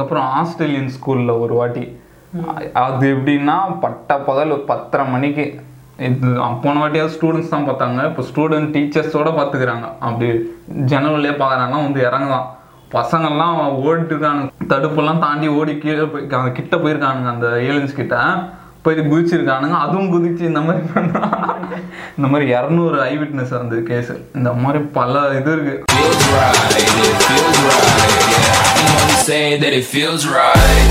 அதுக்கப்புறம் ஆஸ்திரேலியன் ஸ்கூலில் ஒரு வாட்டி. அது எப்படின்னா பட்ட பகல் ஒரு பத்தரை மணிக்கு. இது போன வாட்டியாவது ஸ்டூடெண்ட்ஸ் தான் பார்த்தாங்க. இப்போ ஸ்டூடெண்ட் டீச்சர்ஸோட பார்த்துக்கிறாங்க. அப்படி ஜன்னல்லே பார்க்குறாங்கன்னா வந்து இறங்குதான். பசங்கள்லாம் ஓடிட்டு இருக்கானுங்க தடுப்பெல்லாம் தாண்டி ஓடி கீழே போய் அவங்க கிட்ட போயிருக்கானுங்க அந்த ஏலியன்ஸ் கிட்ட. போய் குதிச்சிருக்கானுங்க. அதுவும் குதிச்சு இந்த மாதிரி பண்ணா. இந்த மாதிரி இரநூறு ஐ விட்னஸ் அந்த கேஸ் இந்த மாதிரி பல இது இருக்கு. Feels that it feels right,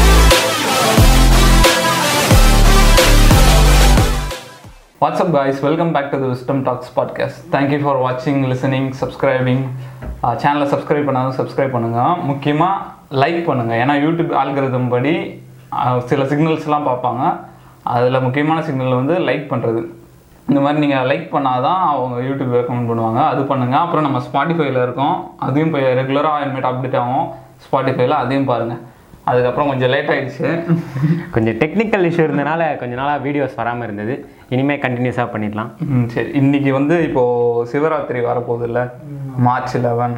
What's up guys, welcome back to the Wisdom Talks what's up Thank welcome back watching, listening, Wisdom for uh, வாட்சிங் லிசனிங் சேனலை சப்ஸ்கிரைப் பண்ணாலும் சப்ஸ்கிரைப் பண்ணுங்கள் முக்கியமாக லைக் பண்ணுங்கள் ஏன்னா யூடியூப் ஆல்கரிதம் படி சில சிக்னல்ஸ்லாம் பார்ப்பாங்க. அதில் முக்கியமான சிக்னல் வந்து லைக் பண்ணுறது இந்த மாதிரி நீங்கள் லைக் பண்ணால் தான் அவங்க யூடியூப் ரெக்கமெண்ட் பண்ணுவாங்க. அது பண்ணுங்கள் அப்புறம் நம்ம ஸ்பாட்டிஃபைல இருக்கோம். அதையும் இப்போ ரெகுலராக இனிமேட் அப்டேட் ஆகும். ஸ்பாட்டிஃபைல அதையும் பாருங்கள் அதுக்கப்புறம் கொஞ்சம் லேட் ஆயிடுச்சு. கொஞ்சம் டெக்னிக்கல் இஷ்யூ இருந்தனால கொஞ்ச நாளாக வீடியோஸ் வராமல் இருந்தது. இனிமேல் கண்டினியூஸாக பண்ணிடலாம். ம் சரி. இன்னைக்கு வந்து இப்போ சிவராத்திரி வரப்போகுது இல்லை மார்ச் லெவன்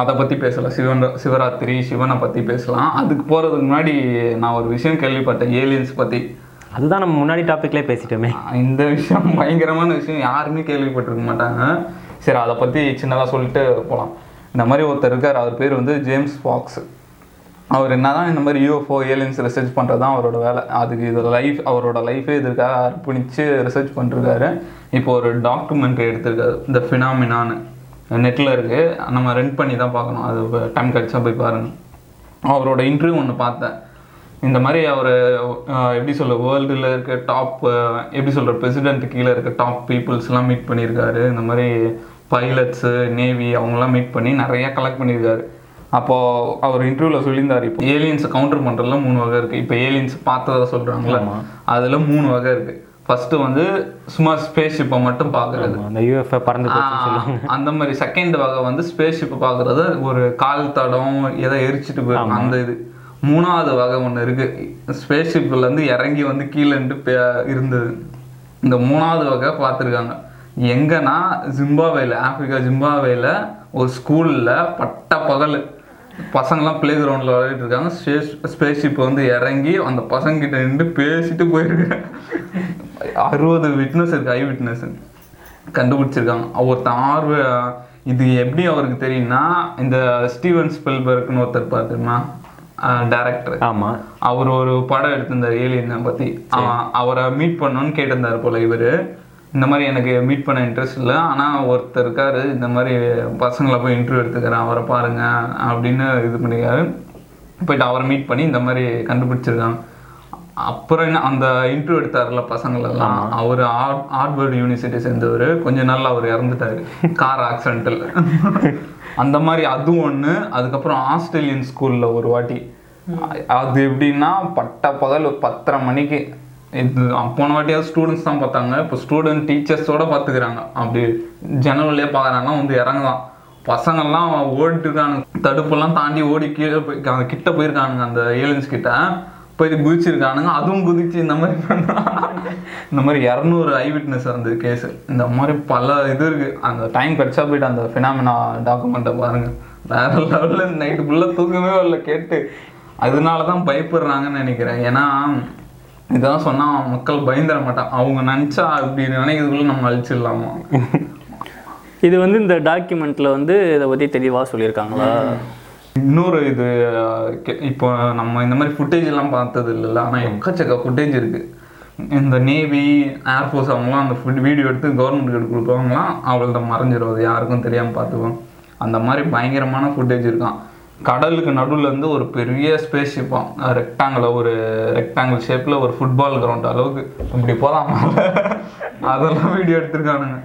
அதை பற்றி பேசலாம். சிவன் சிவராத்திரி சிவனை பற்றி பேசலாம். அதுக்கு போகிறதுக்கு முன்னாடி நான் ஒரு விஷயம் கேள்விப்பட்டேன். ஏலியன்ஸ் பற்றி அதுதான் நம்ம முன்னாடி டாப்பிக்லேயே பேசிட்டோமே. இந்த விஷயம் பயங்கரமான விஷயம். யாருமே கேள்விப்பட்டிருக்க மாட்டாங்க. சரி அதை பற்றி சின்னதாக சொல்லிட்டு போகலாம் இந்த மாதிரி ஒருத்தர் இருக்கார் அவர் பேர் வந்து ஜேம்ஸ் ஃபாக்ஸ் அவர் என்ன தான் இந்த மாதிரி யூஎஃப்ஓ ஏலியன்ஸ் ரிசர்ச் பண்ணுறது தான் அவரோட வேலை. அதுக்கு இது லைஃப் அவரோட லைஃபே இதற்காக அர்ப்பணித்து ரிசர்ச் பண்ணிருக்காரு இப்போ ஒரு டாக்குமெண்ட் எடுத்திருக்காரு இந்த ஃபினாமினான்னு நெட்டில் இருக்குது நம்ம ரெண்ட் பண்ணி தான் பார்க்கணும். அது டைம் கிடச்சா போய் பாருங்க. அவரோட இன்டர்வியூ ஒன்று பார்த்தேன். இந்த மாதிரி அவர் எப்படி சொல்ல வேர்ல்டில் இருக்க டாப் எப்படி சொல்கிற பிரசிடென்ட் கீழே இருக்க டாப் பீப்புள்ஸ்லாம் மீட் பண்ணியிருக்காரு இந்த மாதிரி பைலட்ஸு நேவி அவங்களாம் மீட் பண்ணி நிறைய கலெக்ட் பண்ணியிருக்காரு. அப்போது அவர் இன்டர்வியூவில் சொல்லியிருந்தார் இப்போ ஏலியன்ஸை கவுண்டர் பண்ணுறதுல மூணு வகை இருக்குது இப்போ ஏலியன்ஸ் பார்த்ததை சொல்கிறாங்களே அதில் மூணு வகை இருக்குது ஃபஸ்ட்டு வந்து சும்மா ஸ்பேஸ் ஷிப்பை மட்டும் பார்க்குறது. அந்த யூஎஃப்ஐ பறந்து அந்த மாதிரி செகண்ட் வகை வந்து ஸ்பேஸ் பார்க்குறது ஒரு கால் தடம் எதை எரிச்சிட்டு போயிருக்கும் அந்த இது. மூணாவது வகை ஒன்று இருக்கு. ஸ்பேஸ் ஷிப்ல இருந்து இறங்கி வந்து கீழேண்டு இருந்தது. இந்த மூணாவது வகை பார்த்துருக்காங்க. எங்கன்னா ஜிம்பாவேல ஆப்பிரிக்கா ஜிம்பாவேல ஒரு ஸ்கூல்ல பட்ட பகல். பசங்களாம் பிளே கிரவுண்டில் விளையாடிட்டு இருக்காங்க. ஸ்பேஸ் ஸ்பேஸ் ஷிப் வந்து இறங்கி அந்த பசங்க கிட்ட நின்று பேசிட்டு போயிருக்கு அறுபது விட்னஸ் இருக்கு ஐ விட்னஸ் கண்டுபிடிச்சிருக்காங்க. ஒருத்தன் ஆர்வ இது எப்படி அவருக்கு தெரியும்னா இந்த ஸ்டீவன் ஸ்பெல்பர்க்னு ஒருத்தர் பார்த்துருமா டேரக்டர் ஆமாம் அவர் ஒரு படம் எடுத்திருந்தார் ஏலியனை பற்றி அவரை மீட் பண்ணணும்னு கேட்டிருந்தார் போல இவர். இந்த மாதிரி எனக்கு மீட் பண்ண இன்ட்ரெஸ்ட் இல்லை. ஆனால் ஒருத்தர் இருக்காரு இந்த மாதிரி பசங்களை போய் இன்டர்வியூ எடுத்துக்கிறேன் அவரை பாருங்க அப்படின்னு இது பண்ணிருக்காரு போயிட்டு அவரை மீட் பண்ணி இந்த மாதிரி கண்டுபிடிச்சிருக்காங்க. அப்புறம் என்ன அந்த இன்டர்வியூ எடுத்தார்ல பசங்களெல்லாம். அவர் ஹார்வர்டு யூனிவர்சிட்டி சேர்ந்தவர். கொஞ்ச நாள்ல அவர் இறந்துட்டாரு. கார் ஆக்சிடென்ட்டில் அந்த மாதிரி அதுவும் ஒன்று அதுக்கப்புறம் ஆஸ்திரேலியன் ஸ்கூல்ல ஒரு வாட்டி. அது எப்படின்னா பட்ட பகல் ஒரு பத்தரை மணிக்கு. இது போன வாட்டியாவது ஸ்டூடெண்ட்ஸ் தான் பார்த்தாங்க. இப்போ ஸ்டூடெண்ட் டீச்சர்ஸோட பார்த்துக்கிறாங்க. அப்படி ஜன்னல்லே பார்க்குறாங்கன்னா வந்து இறங்குதான். பசங்கள்லாம் ஓடிட்டு இருக்கானுங்க தடுப்பெல்லாம் தாண்டி ஓடி கீழே போய் அவங்க கிட்ட போயிருக்கானுங்க அந்த ஏலியன்ஸ் கிட்ட. போய் குதிச்சிருக்கானுங்க. அதுவும் குதிச்சு இந்த மாதிரி பண்ணா. இந்த மாதிரி இரநூறு ஐ விட்னஸ் அந்த கேஸ் இந்த மாதிரி பல இது இருக்கு. அந்த டைம் கிடச்சா போயிட்டு அந்த ஃபினாமினா டாக்குமெண்ட்டை பாருங்க. வேற லெவலில் நைட்டு ஃபுல்லாக தூக்கமே வரல கேட்டு. அதனால தான் பயப்படுறாங்கன்னு நினைக்கிறேன். ஏன்னா இதெல்லாம் சொன்னா மக்கள் பயந்துட மாட்டான் அவங்க நினச்சா அப்படி நினைக்கிறதுக்குள்ள நம்ம அழிச்சிடலாமா? இது வந்து இந்த டாக்குமெண்ட்ல வந்து இதை பற்றி தெளிவாக சொல்லியிருக்காங்களா? இன்னொரு இது இப்போ நம்ம இந்த மாதிரி ஃபுட்டேஜ் எல்லாம் பார்த்தது இல்லைல்ல ஆனால் எக்கச்சக்க ஃபுட்டேஜ் இருக்கு. இந்த நேவி ஏர்ஃபோர்ஸ் அவங்களாம் அந்த ஃபுட் வீடியோ எடுத்து கவர்மெண்ட்டுக்கு கொடுப்பாங்களாம் அவங்கள்ட்ட மறைஞ்சிரும். அது யாருக்கும் தெரியாமல் பார்த்துக்குவோம் அந்த மாதிரி பயங்கரமான ஃபுட்டேஜ் இருக்கான் கடலுக்கு நடுவுல இருந்து ஒரு பெரிய ஸ்பேஸ் ஷிப்பான் ரெக்டாங்கிள் ஒரு ரெக்டாங்கிள் ஷேப்பில் ஒரு ஃபுட்பால் கிரவுண்ட் அளவுக்கு. இப்படி போதாம் அதெல்லாம் வீடியோ எடுத்திருக்கானுங்க.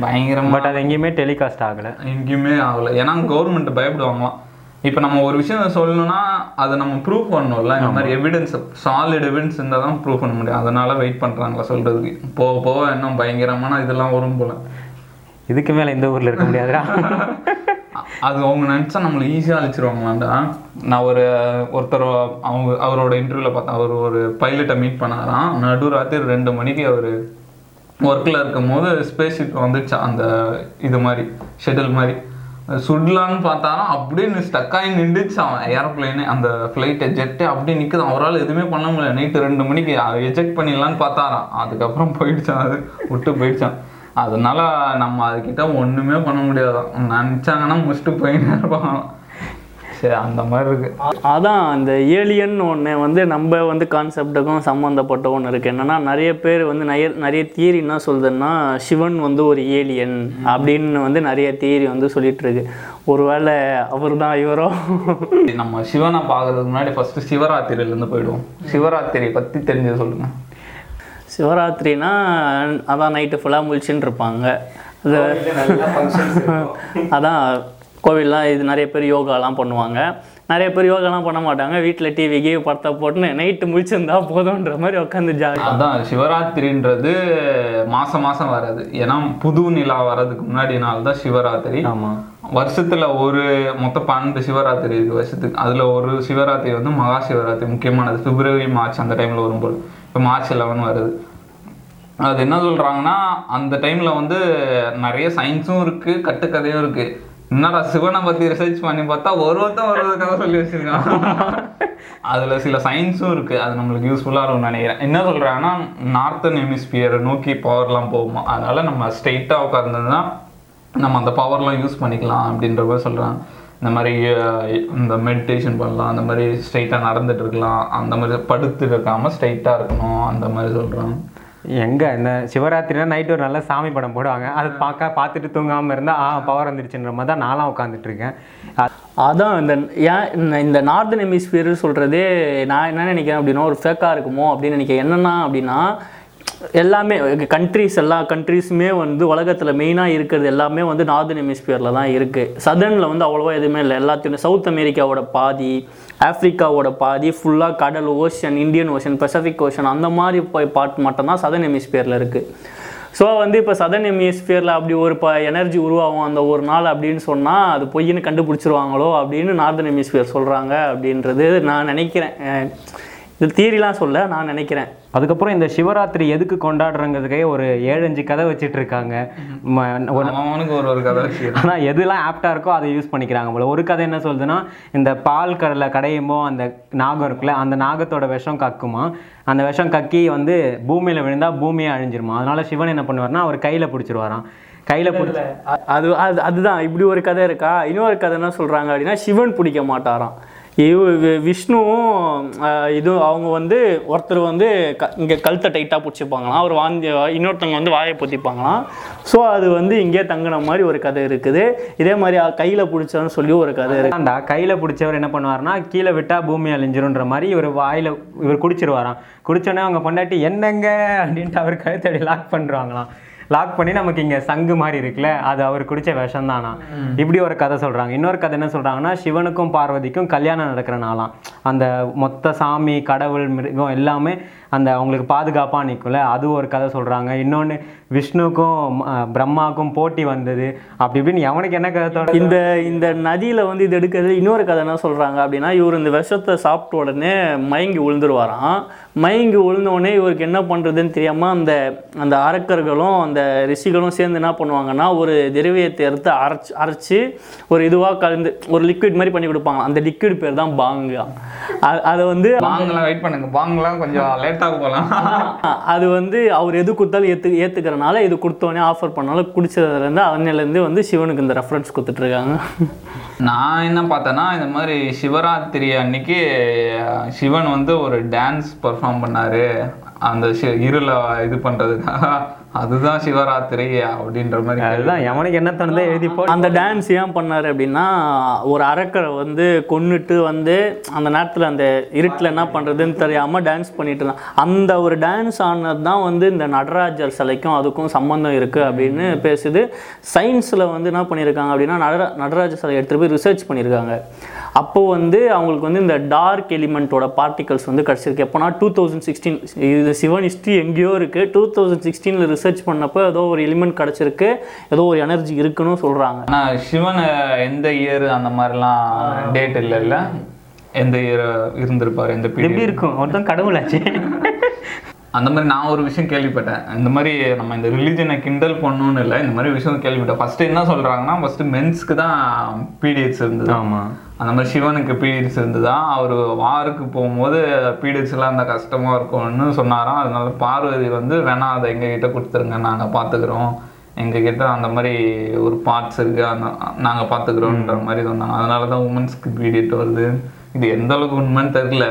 பயங்கரமா. பட் அது எங்கேயுமே டெலிகாஸ்ட் ஆகலை. எங்கேயுமே ஆகலை. ஏன்னா கவர்மெண்ட் பயப்படுவாங்களாம். இப்போ நம்ம ஒரு விஷயம் சொல்லணும்னா அதை நம்ம ப்ரூவ் பண்ணணும்ல. இந்த மாதிரி எவிடன்ஸ் சாலிட் எவிடன்ஸ் இருந்தால் தான் ப்ரூவ் பண்ண முடியும். அதனால வெயிட் பண்ணுறாங்களா சொல்கிறதுக்கு போக போக இன்னும் பயங்கரமான இதெல்லாம் வரும் போல. இதுக்கு மேலே இந்த ஊரில் இருக்க முடியாதுடா. அது அவங்க நினச்சா நம்மளை ஈஸியாக அழிச்சிருவாங்களாண்டா? நான் ஒரு ஒருத்தர் அவங்க அவரோட இன்டர்வியூவில் பார்த்தேன். அவர் ஒரு பைலட்டை மீட் பண்ணாராம். நடுராத்திரி ரெண்டு மணிக்கு அவர் ஒர்க்கில் இருக்கும் போது ஸ்பேஸ் ஷிப் வந்துச்சு? அந்த இது மாதிரி ஷெட்டில் மாதிரி. சுடலான்னு பார்த்தாலும் அப்படியே ஸ்டக்காகி நின்றுச்சு அவன். ஏரோப்ளைனு அந்த ஃப்ளைட்டை ஜெட்டு அப்படியே நிற்குது அவரால் எதுவுமே பண்ண முடியல. நைட்டு ரெண்டு மணிக்கு எஜெக்ட் பண்ணிடலான்னு பார்த்தாராம். அதுக்கப்புறம் போயிடுச்சான் அது விட்டு போயிடுச்சான் அதனால நம்ம அதுக்கிட்ட ஒன்றுமே பண்ண முடியாதான் நினச்சாங்கன்னா முடிச்சுட்டு போயின்னு இருப்பாங்க. சரி அந்த மாதிரி இருக்கு. அதான் அந்த ஏலியன் ஒன்று வந்து நம்ம வந்து கான்செப்டுக்கும் சம்மந்தப்பட்ட ஒன்று இருக்குது என்னென்னா நிறைய பேர் வந்து நிறைய நிறைய தியரி என்ன சொல்லுதுன்னா சிவன் வந்து ஒரு ஏலியன் அப்படின்னு வந்து நிறைய தியரி வந்து சொல்லிட்டு இருக்கு. ஒருவேளை அவர் தான் இவரோ? நம்ம சிவனை பார்க்கறதுக்கு முன்னாடி ஃபர்ஸ்ட் சிவராத்திரியிலேருந்து போயிடுவோம். சிவராத்திரி பற்றி தெரிஞ்சது சொல்லுங்க. சிவராத்திரினா அதான் நைட்டு ஃபுல்லாக முழிச்சுன்னு இருப்பாங்க. அது அதான் கோவில்லாம் இது நிறைய பேர் யோகாலாம் பண்ணுவாங்க. நிறைய பேர் யோகாலாம் பண்ண மாட்டாங்க. வீட்டில் டிவி கீவி படத்தை போட்டுன்னு நைட்டு முழிச்சிருந்தா போதுன்ற மாதிரி உட்காந்து ஜாலி அதான் சிவராத்திரின்றது மாசம் மாசம் வராது ஏன்னா புது நிலா வர்றதுக்கு முன்னாடி நாள் தான் சிவராத்திரி. ஆமாம் வருஷத்துல ஒரு மொத்தம் பன்னெண்டு சிவராத்திரி இருக்கு வருஷத்துக்கு. அதுல ஒரு சிவராத்திரி வந்து மகா சிவராத்திரி. முக்கியமானது பிப்ரவரி மார்ச் அந்த டைம்ல வரும்போது இப்போ மார்ச் லெவன் வருது. அது என்ன சொல்கிறாங்கன்னா அந்த டைமில் வந்து நிறைய சயின்ஸும் இருக்குது கட்டுக்கதையும் இருக்குது என்னடா சிவனை பற்றி ரிசர்ச் பண்ணி பார்த்தா ஒரு ஒருத்தன் ஒரு ஒரு கதை சொல்லி வச்சுருக்கான். அதில் சில சயின்ஸும் இருக்குது அது நம்மளுக்கு யூஸ்ஃபுல்லாக இருக்கும்னு நினைக்கிறேன். என்ன சொல்கிறாங்கன்னா நார்த்தன் ஹெமிஸ்பியர் நோக்கி பவர்லாம் போகுமா? அதனால் நம்ம ஸ்ட்ரெயிட்டாக உட்கார்ந்ததுன்னா நம்ம அந்த பவர்லாம் யூஸ் பண்ணிக்கலாம் அப்படின்ற மாதிரி சொல்கிறாங்க இந்த மாதிரி இந்த மெடிடேஷன் பண்ணலாம் அந்த மாதிரி ஸ்ட்ரைட்டாக நடந்துட்டு இருக்கலாம் அந்த மாதிரி படுத்து இருக்காம ஸ்ட்ரைட்டாக இருக்கணும் அந்த மாதிரி சொல்றாங்க. எங்க இந்த சிவராத்திரினா நைட்டு ஒரு நல்ல சாமி படம் போடுவாங்க. அது பார்க்க பார்த்துட்டு தூங்காமல் இருந்தால் ஆ பவர் வந்துருச்சுன்ற மாதிரி தான் இருக்கேன். அ- அதான் இந்த ஏன் இந்த- இந்த நார்தன் ஹெமிஸ்பியர் சொல்கிறதே நான் என்ன நினைக்கிறேன் அப்படின்னா ஒரு ஃபேக்காக இருக்குமோ அப்படின்னு நினைக்கிறேன். என்னென்னா அப்படின்னா எல்லாமே கண்ட்ரீஸ் எல்லா கண்ட்ரீஸுமே வந்து உலகத்தில் மெயினாக இருக்கிறது எல்லாமே வந்து நார்தன் ஹெமிஸ்பியரில் தான் இருக்குது சதர்னில் வந்து அவ்வளோவா எதுவுமே இல்லை. எல்லாத்தையும் சவுத் அமெரிக்காவோட பாதி ஆஃப்ரிக்காவோட பாதி ஃபுல்லாக கடல் ocean Indian ocean Pacific ocean அந்த மாதிரி பார்ட் மட்டும்தான் சதர்ன் ஹெமிஸ்பியரில் இருக்குது ஸோ வந்து இப்போ சதன் ஹெமிஸ்பியரில் அப்படி ஒரு இப்போ எனர்ஜி உருவாகும் அந்த ஒரு நாள் அப்படின்னு சொன்னால் அது பொய்ன்னு கண்டுபிடிச்சிருவாங்களோ அப்படின்னு நார்தன் ஹெமிஸ்பியர் சொல்கிறாங்க அப்படின்றது நான் நினைக்கிறேன். இது தியரிலாம் சொல்ல நான் நினைக்கிறேன். அதுக்கப்புறம் இந்த சிவராத்திரி எதுக்கு கொண்டாடுறங்கிறதுக்கே ஒரு ஏழஞ்சு கதை வச்சுட்டு இருக்காங்க ம- ஒரு ஒரு கதை ஆனால் எதுலாம் ஆப்டாக இருக்கோ அதை யூஸ் பண்ணிக்கிறாங்க போல. ஒரு கதை என்ன சொல்லுதுன்னா இந்த பால் கடலை கடையுமோ அந்த நாகம் இருக்குல்ல அந்த நாகத்தோட விஷம் கக்குமா? அந்த விஷம் கக்கி வந்து பூமியில் விழுந்தால் பூமியே அழிஞ்சிருமா? அதனால சிவன் என்ன பண்ணுவார்னா அவர் கையில் பிடிச்சிருவாராம். கையில் பிடிச்சி அது அது அதுதான் இப்படி ஒரு கதை இருக்கா? இன்னொரு கதை என்ன சொல்கிறாங்க அப்படின்னா சிவன் பிடிக்க மாட்டாராம். இவ விஷ்ணுவும் இது அவங்க வந்து ஒருத்தர் வந்து க இங்கே கழுத்தை டைட்டாக பிடிச்சிப்பாங்களாம். அவர் வாந்தி இன்னொருத்தவங்க வந்து வாயை பொத்திப்பாங்களாம். ஸோ அது வந்து இங்கே தங்கின மாதிரி ஒரு கதை இருக்குது. இதே மாதிரி கையில் பிடிச்சான்னு சொல்லி ஒரு கதை இருக்கு. அந்த கையில் பிடிச்சவர் என்ன பண்ணுவார்னா கீழே விட்டால் பூமி அழிஞ்சிருன்ற மாதிரி இவர் வாயில் இவர் குடிச்சிருவாராம். குடிச்சோடனே அவங்க பொண்டாட்டி என்னங்க? அப்படின்ட்டு அவர் கழுத்தடி லாக் பண்ணுறாங்களாம் லாக் பண்ணி நமக்கு இங்கே சங்கு மாதிரி இருக்குல்ல அது அவர் குடிச்ச விஷம் தானா இப்படி ஒரு கதை சொல்கிறாங்க இன்னொரு கதை என்ன சொல்கிறாங்கன்னா சிவனுக்கும் பார்வதிக்கும் கல்யாணம் நடக்கிற நாளாம் அந்த மொத்த சாமி கடவுள் மிருகம் எல்லாமே அந்த அவங்களுக்கு பாதுகாப்பாக நிற்கும்ல அது ஒரு கதை சொல்கிறாங்க இன்னொன்று விஷ்ணுக்கும் பிரம்மாவுக்கும் போட்டி வந்தது. அப்படி இப்படின்னு எவனுக்கு என்ன கதை இந்த இந்த நதியில் வந்து இது எடுக்கிறது இன்னொரு கதை என்ன சொல்கிறாங்க அப்படின்னா இவர் இந்த விஷத்தை சாப்பிட்ட உடனே மயங்கி விழுந்துருவாராம் மயங்கி விழுந்த உடனே இவருக்கு என்ன பண்ணுறதுன்னு தெரியாமல் அந்த அந்த அரக்கர்களும் அந்த ரிஷிகளும் சேர்ந்து என்ன பண்ணுவாங்கன்னா ஒரு திரவியத்தை எடுத்து அரைச்சி அரைச்சி ஒரு இதுவாக கலந்து ஒரு லிக்விட் மாதிரி பண்ணி கொடுப்பாங்க. அந்த லிக்விட் பேர் தான் பாங்கு. அதை வந்து பாங்கெல்லாம் வெயிட் பண்ணுங்க. பாங்கெல்லாம் கொஞ்சம் லேட்டாக போகலாம். அது வந்து அவர் எது கொடுத்தாலும் ஏற்று ஏற்றுக்கிறனால இது கொடுத்தோடனே ஆஃபர் பண்ணாலும் குடிச்சதுலேருந்து அன்னிலேருந்து வந்து சிவனுக்கு இந்த ரெஃபரன்ஸ் கொடுத்துட்ருக்காங்க. நான் என்ன பார்த்தேன்னா இந்த மாதிரி சிவராத்திரி அன்னைக்கு சிவன் வந்து ஒரு டான்ஸ் பெர்ஃபார்ம் பண்ணாரு. அந்த இருளை இது பண்றதுக்காக. அதுதான் சிவராத்திரி அப்படின்ற மாதிரி அதுதான் எவனுக்கு என்ன தோணுதோ எழுதி போ அந்த டான்ஸ் ஏன் பண்ணார் அப்படின்னா ஒரு அரக்கரை வந்து கொன்னுட்டு வந்து அந்த நேரத்தில் அந்த இருட்டில் என்ன பண்ணுறதுன்னு தெரியாமல் டான்ஸ் பண்ணிட்டு இருந்தான். அந்த ஒரு டான்ஸ் ஆனது தான் வந்து இந்த நடராஜர் சிலைக்கும் அதுக்கும் சம்மந்தம் இருக்குது அப்படின்னு பேசுது. சயின்ஸில் வந்து என்ன பண்ணியிருக்காங்க அப்படின்னா நடரா நடராஜர் சிலை எடுத்துகிட்டு போய் ரிசர்ச் பண்ணியிருக்காங்க அப்போ வந்து அவங்களுக்கு வந்து இந்த டார்க் எலிமெண்ட்டோட பார்ட்டிகல்ஸ் வந்து கிடச்சிருக்கு. எப்போனா டூ தௌசண்ட் சிக்ஸ்டீன் இது சிவன் ஹிஸ்ட்ரி எங்கேயோ இருக்குது டூ தௌசண்ட் சிக்ஸ்டீனில் ரிசர்ச் பண்ணப்போ ஏதோ ஒரு எலிமெண்ட் கிடச்சிருக்கு ஏதோ ஒரு எனர்ஜி இருக்குன்னு சொல்கிறாங்க ஆனா சிவன் எந்த இயர் அந்த மாதிரிலாம் டேட் இல்லைல்ல எந்த இயர் இருந்திருப்பாரு எந்த எப்படி இருக்கும்? ஒருத்தன் கடவுளாச்சு. அந்த மாதிரி நான் ஒரு விஷயம் கேள்விப்பட்டேன். இந்த மாதிரி நம்ம இந்த ரிலிஜனை கிண்டல் பண்ணணும்னு இல்லை இந்த மாதிரி விஷயம் கேள்விப்பட்டேன். ஃபர்ஸ்ட் என்ன சொல்றாங்கன்னா ஃபர்ஸ்ட் மென்ஸ்க்கு தான் பீரியட்ஸ் இருந்தது. ஆமா. அந்த மாதிரி சிவனுக்கு பீரியட்ஸ் இருந்ததா? அவர் வாருக்கு போகும்போது பீரியட்ஸ் எல்லாம் அந்த கஷ்டமா இருக்கும்னு சொன்னாராம். அதனால பார்வதி வந்து வேணா அதை எங்க கிட்ட கொடுத்துருங்க. நாங்க பாத்துக்கிறோம் எங்க கிட்ட அந்த மாதிரி ஒரு பார்ட்ஸ் இருக்கு. அந்த நாங்க பாத்துக்கிறோம்ன்ற மாதிரி சொன்னாங்க. அதனால தான் உமன்ஸ்க்கு பீரியட் வருது. இது எந்த அளவுக்கு உண்மைன்னு தெரியல.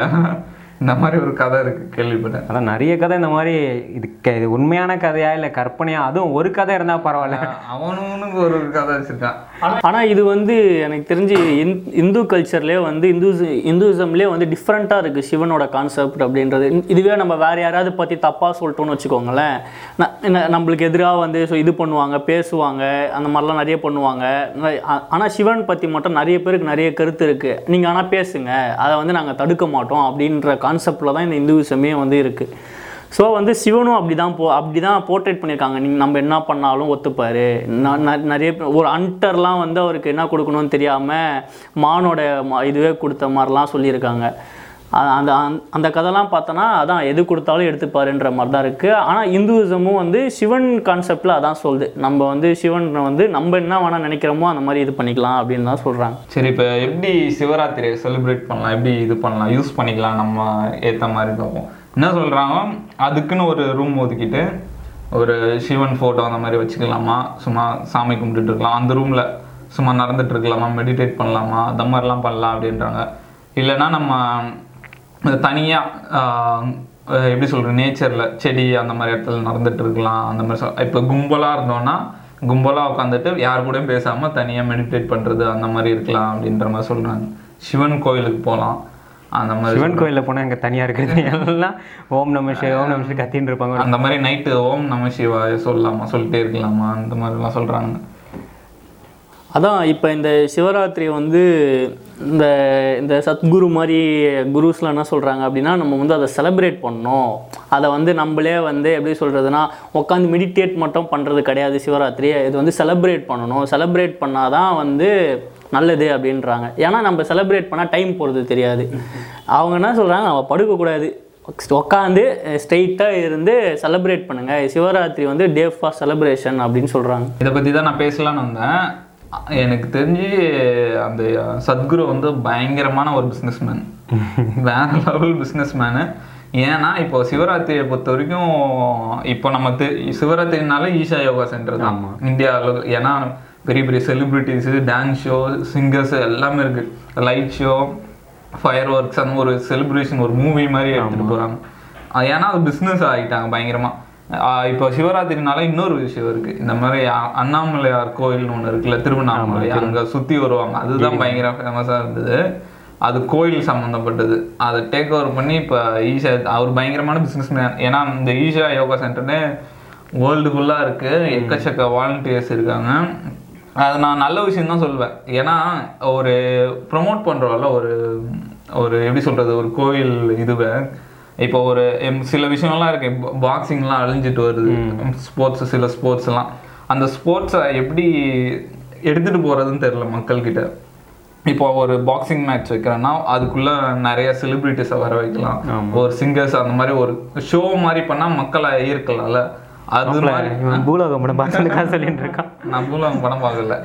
இந்த மாதிரி ஒரு கதை இருக்கு கேள்விப்பட்டேன். அதான் நிறைய கதை இந்த மாதிரி இது க- இது உண்மையான கதையா இல்லை கற்பனையா? அதுவும் ஒரு கதை இருந்தா பரவாயில்ல. அவனுக்கு ஒரு கதை வச்சிருக்கான். ஆனால் இது வந்து எனக்கு தெரிஞ்சு இந்- இந்து கல்ச்சர்லேயே வந்து இந்துஸ் இந்துசம்லேயே வந்து டிஃப்ரெண்ட்டாக இருக்குது சிவனோட கான்செப்ட் அப்படின்றது. இந்- இதுவே நம்ம வேறு யாராவது பற்றி தப்பாக சொல்லிட்டோம்னு வச்சுக்கோங்களேன். நம்மளுக்கு எதிராக வந்து ஸோ இது பண்ணுவாங்க பேசுவாங்க அந்த மாதிரிலாம் நிறைய பண்ணுவாங்க. ஆனால் சிவன் பற்றி மட்டும் நிறைய பேருக்கு நிறைய கருத்து இருக்குது நீங்கள் ஆனால் பேசுங்க. அதை வந்து நாங்கள் தடுக்க மாட்டோம் அப்படின்ற கான்செப்டில் தான் இந்த இந்துவிசமே வந்து இருக்குது ஸோ வந்து சிவனும் அப்படி தான் போ அப்படி தான் போர்ட்ரேட் பண்ணியிருக்காங்க. நீங்கள் நம்ம என்ன பண்ணாலும் ஒத்துப்பார். நிறைய பேர் ஒரு அன்டர்லாம் வந்து அவருக்கு என்ன கொடுக்கணும்னு தெரியாமல் மானோட இதுவே கொடுத்த மாதிரிலாம் சொல்லியிருக்காங்க. அந்த அந்த- அந்த கதைலாம் பார்த்தோன்னா அதான் எது கொடுத்தாலும் எடுத்துப்பாருன்ற மாதிரி தான் இருக்குது ஆனால் இந்துவிசமும் வந்து சிவன் கான்செப்டில் அதான் சொல்லுது. நம்ம வந்து சிவன் வந்து நம்ம என்ன வேணால் நினைக்கிறோமோ அந்த மாதிரி இது பண்ணிக்கலாம் அப்படின்னு தான் சொல்கிறாங்க சரி இப்போ எப்படி சிவராத்திரியை செலிப்ரேட் பண்ணலாம்? எப்படி இது பண்ணலாம்? யூஸ் பண்ணிக்கலாம்? நம்ம ஏற்ற மாதிரி பார்ப்போம். என்ன சொல்கிறாங்க அதுக்குன்னு ஒரு ரூம் ஒதுக்கிட்டு ஒரு சிவன் ஃபோட்டோ அந்த மாதிரி வச்சுக்கலாமா? சும்மா சாமி கும்பிட்டுட்டு இருக்கலாம். அந்த ரூமில் சும்மா நடந்துட்டு இருக்கலாமா? மெடிடேட் பண்ணலாமா? அந்த மாதிரிலாம் பண்ணலாம் அப்படின்றாங்க. இல்லைன்னா நம்ம தனியாக எப்படி சொல்கிறது நேச்சரில் செடி அந்த மாதிரி இடத்துல நடந்துட்டு இருக்கலாம் அந்த மாதிரி இப்போ கும்பலாக இருந்தோம்னா கும்பலாக உட்காந்துட்டு யார் கூடயும் பேசாமல் தனியாக மெடிடேட் பண்ணுறது அந்த மாதிரி இருக்கலாம் அப்படின்ற மாதிரி சொல்கிறாங்க சிவன் கோயிலுக்கு போகலாம் அந்த மாதிரி சிவன் கோயிலில் போனால் இங்கே தனியாக இருக்கிறது எல்லாம் ஓம் நம சிவாய ஓம் நம சிவாய கத்தின்னு இருப்பாங்க. அந்த மாதிரி நைட்டு ஓம் நம சிவாய சொல்லலாமா சொல்லிட்டே இருக்கலாமா அந்த மாதிரிலாம் சொல்கிறாங்க அதான் இப்போ இந்த சிவராத்திரி வந்து இந்த இந்த சத்குரு மாதிரி குருஸ்லாம் என்ன சொல்கிறாங்க அப்படின்னா நம்ம வந்து அதை செலப்ரேட் பண்ணணும். அதை வந்து நம்மளே வந்து எப்படி சொல்கிறதுனா உட்காந்து மெடிடேட் மட்டும் பண்ணுறது கிடையாது சிவராத்திரி. இது வந்து செலப்ரேட் பண்ணணும். செலப்ரேட் பண்ணால் தான் வந்து நல்லது அப்படின்றாங்க. ஏன்னா நம்ம செலப்ரேட் பண்ணால் டைம் போகிறது தெரியாது. அவங்க என்ன சொல்கிறாங்க நம்ம படுக்கக்கூடாது. உட்காந்து ஸ்ட்ரெயிட்டாக இருந்து செலப்ரேட் பண்ணுங்கள் சிவராத்திரி வந்து டே ஃபார் செலப்ரேஷன் அப்படின்னு சொல்கிறாங்க இதை பற்றி தான் நான் பேசலான்னு வந்தேன். எனக்கு தெரிஞ்சு அந்த சத்குரு வந்து பயங்கரமான ஒரு பிஸ்னஸ்மேன் வேற லெவல் பிஸ்னஸ்மேனு ஏன்னா இப்போ சிவராத்திரியை பொறுத்த வரைக்கும் இப்போ நம்ம தெ- சிவராத்திரினால ஈஷா யோகா சென்டர் தான். இந்தியாவில் ஏன்னா பெரிய பெரிய செலிபிரிட்டிஸு டான்ஸ் ஷோ சிங்கர்ஸ் எல்லாமே இருக்கு. லைட் ஷோ ஃபயர் ஒர்க்ஸ் அந்த ஒரு செலிப்ரேஷன் ஒரு மூவி மாதிரி எடுத்துட்டு போறாங்க. அது ஏன்னா அது பிஸ்னஸ் ஆகிட்டாங்க பயங்கரமா. ஆஹ் இப்போ சிவராத்திரினால இன்னொரு விஷயம் இருக்கு. இந்த மாதிரி அண்ணாமலையார் கோயில்னு ஒன்று இருக்குல்ல திருவண்ணாமலை அங்க சுத்தி வருவாங்க. அதுதான் பயங்கர ஃபேமஸா இருந்தது. அது கோயில் சம்மந்தப்பட்டது அதை டேக் ஓவர் பண்ணி இப்போ ஈஷா அவர் பயங்கரமான பிஸ்னஸ் மேன் ஏன்னா இந்த ஈஷா யோகா சென்டர்னு வேர்ல்டு ஃபுல்லாக இருக்கு. எக்கச்சக்க வாலண்டியர்ஸ் இருக்காங்க. அது நான் நல்ல விஷயம் தான் சொல்வேன். ஏன்னா ஒரு ப்ரொமோட் பண்ணுறோம்ல ஒரு ஒரு எப்படி சொல்றது ஒரு கோயில் இதுவை இப்போ ஒரு சில விஷயம்லாம் இருக்கு. பாக்ஸிங்லாம் அழிஞ்சிட்டு வருது. ஸ்போர்ட்ஸ் சில ஸ்போர்ட்ஸ் எல்லாம். அந்த ஸ்போர்ட்ஸை எப்படி எடுத்துட்டு போறதுன்னு தெரியல மக்கள்கிட்ட. இப்போ ஒரு பாக்ஸிங் மேட்ச் வைக்கிறேன்னா அதுக்குள்ள நிறைய செலிபிரிட்டிஸை வர வைக்கலாம். ஒரு சிங்கர்ஸ் அந்த மாதிரி ஒரு ஷோ மாதிரி பண்ணா மக்களை ஈர்க்கலாம்ல. அது மாதிரி பூலோகம் படம் சொல்லிட்டு இருக்கான். நான் பூலம் படம் பார்க்கல.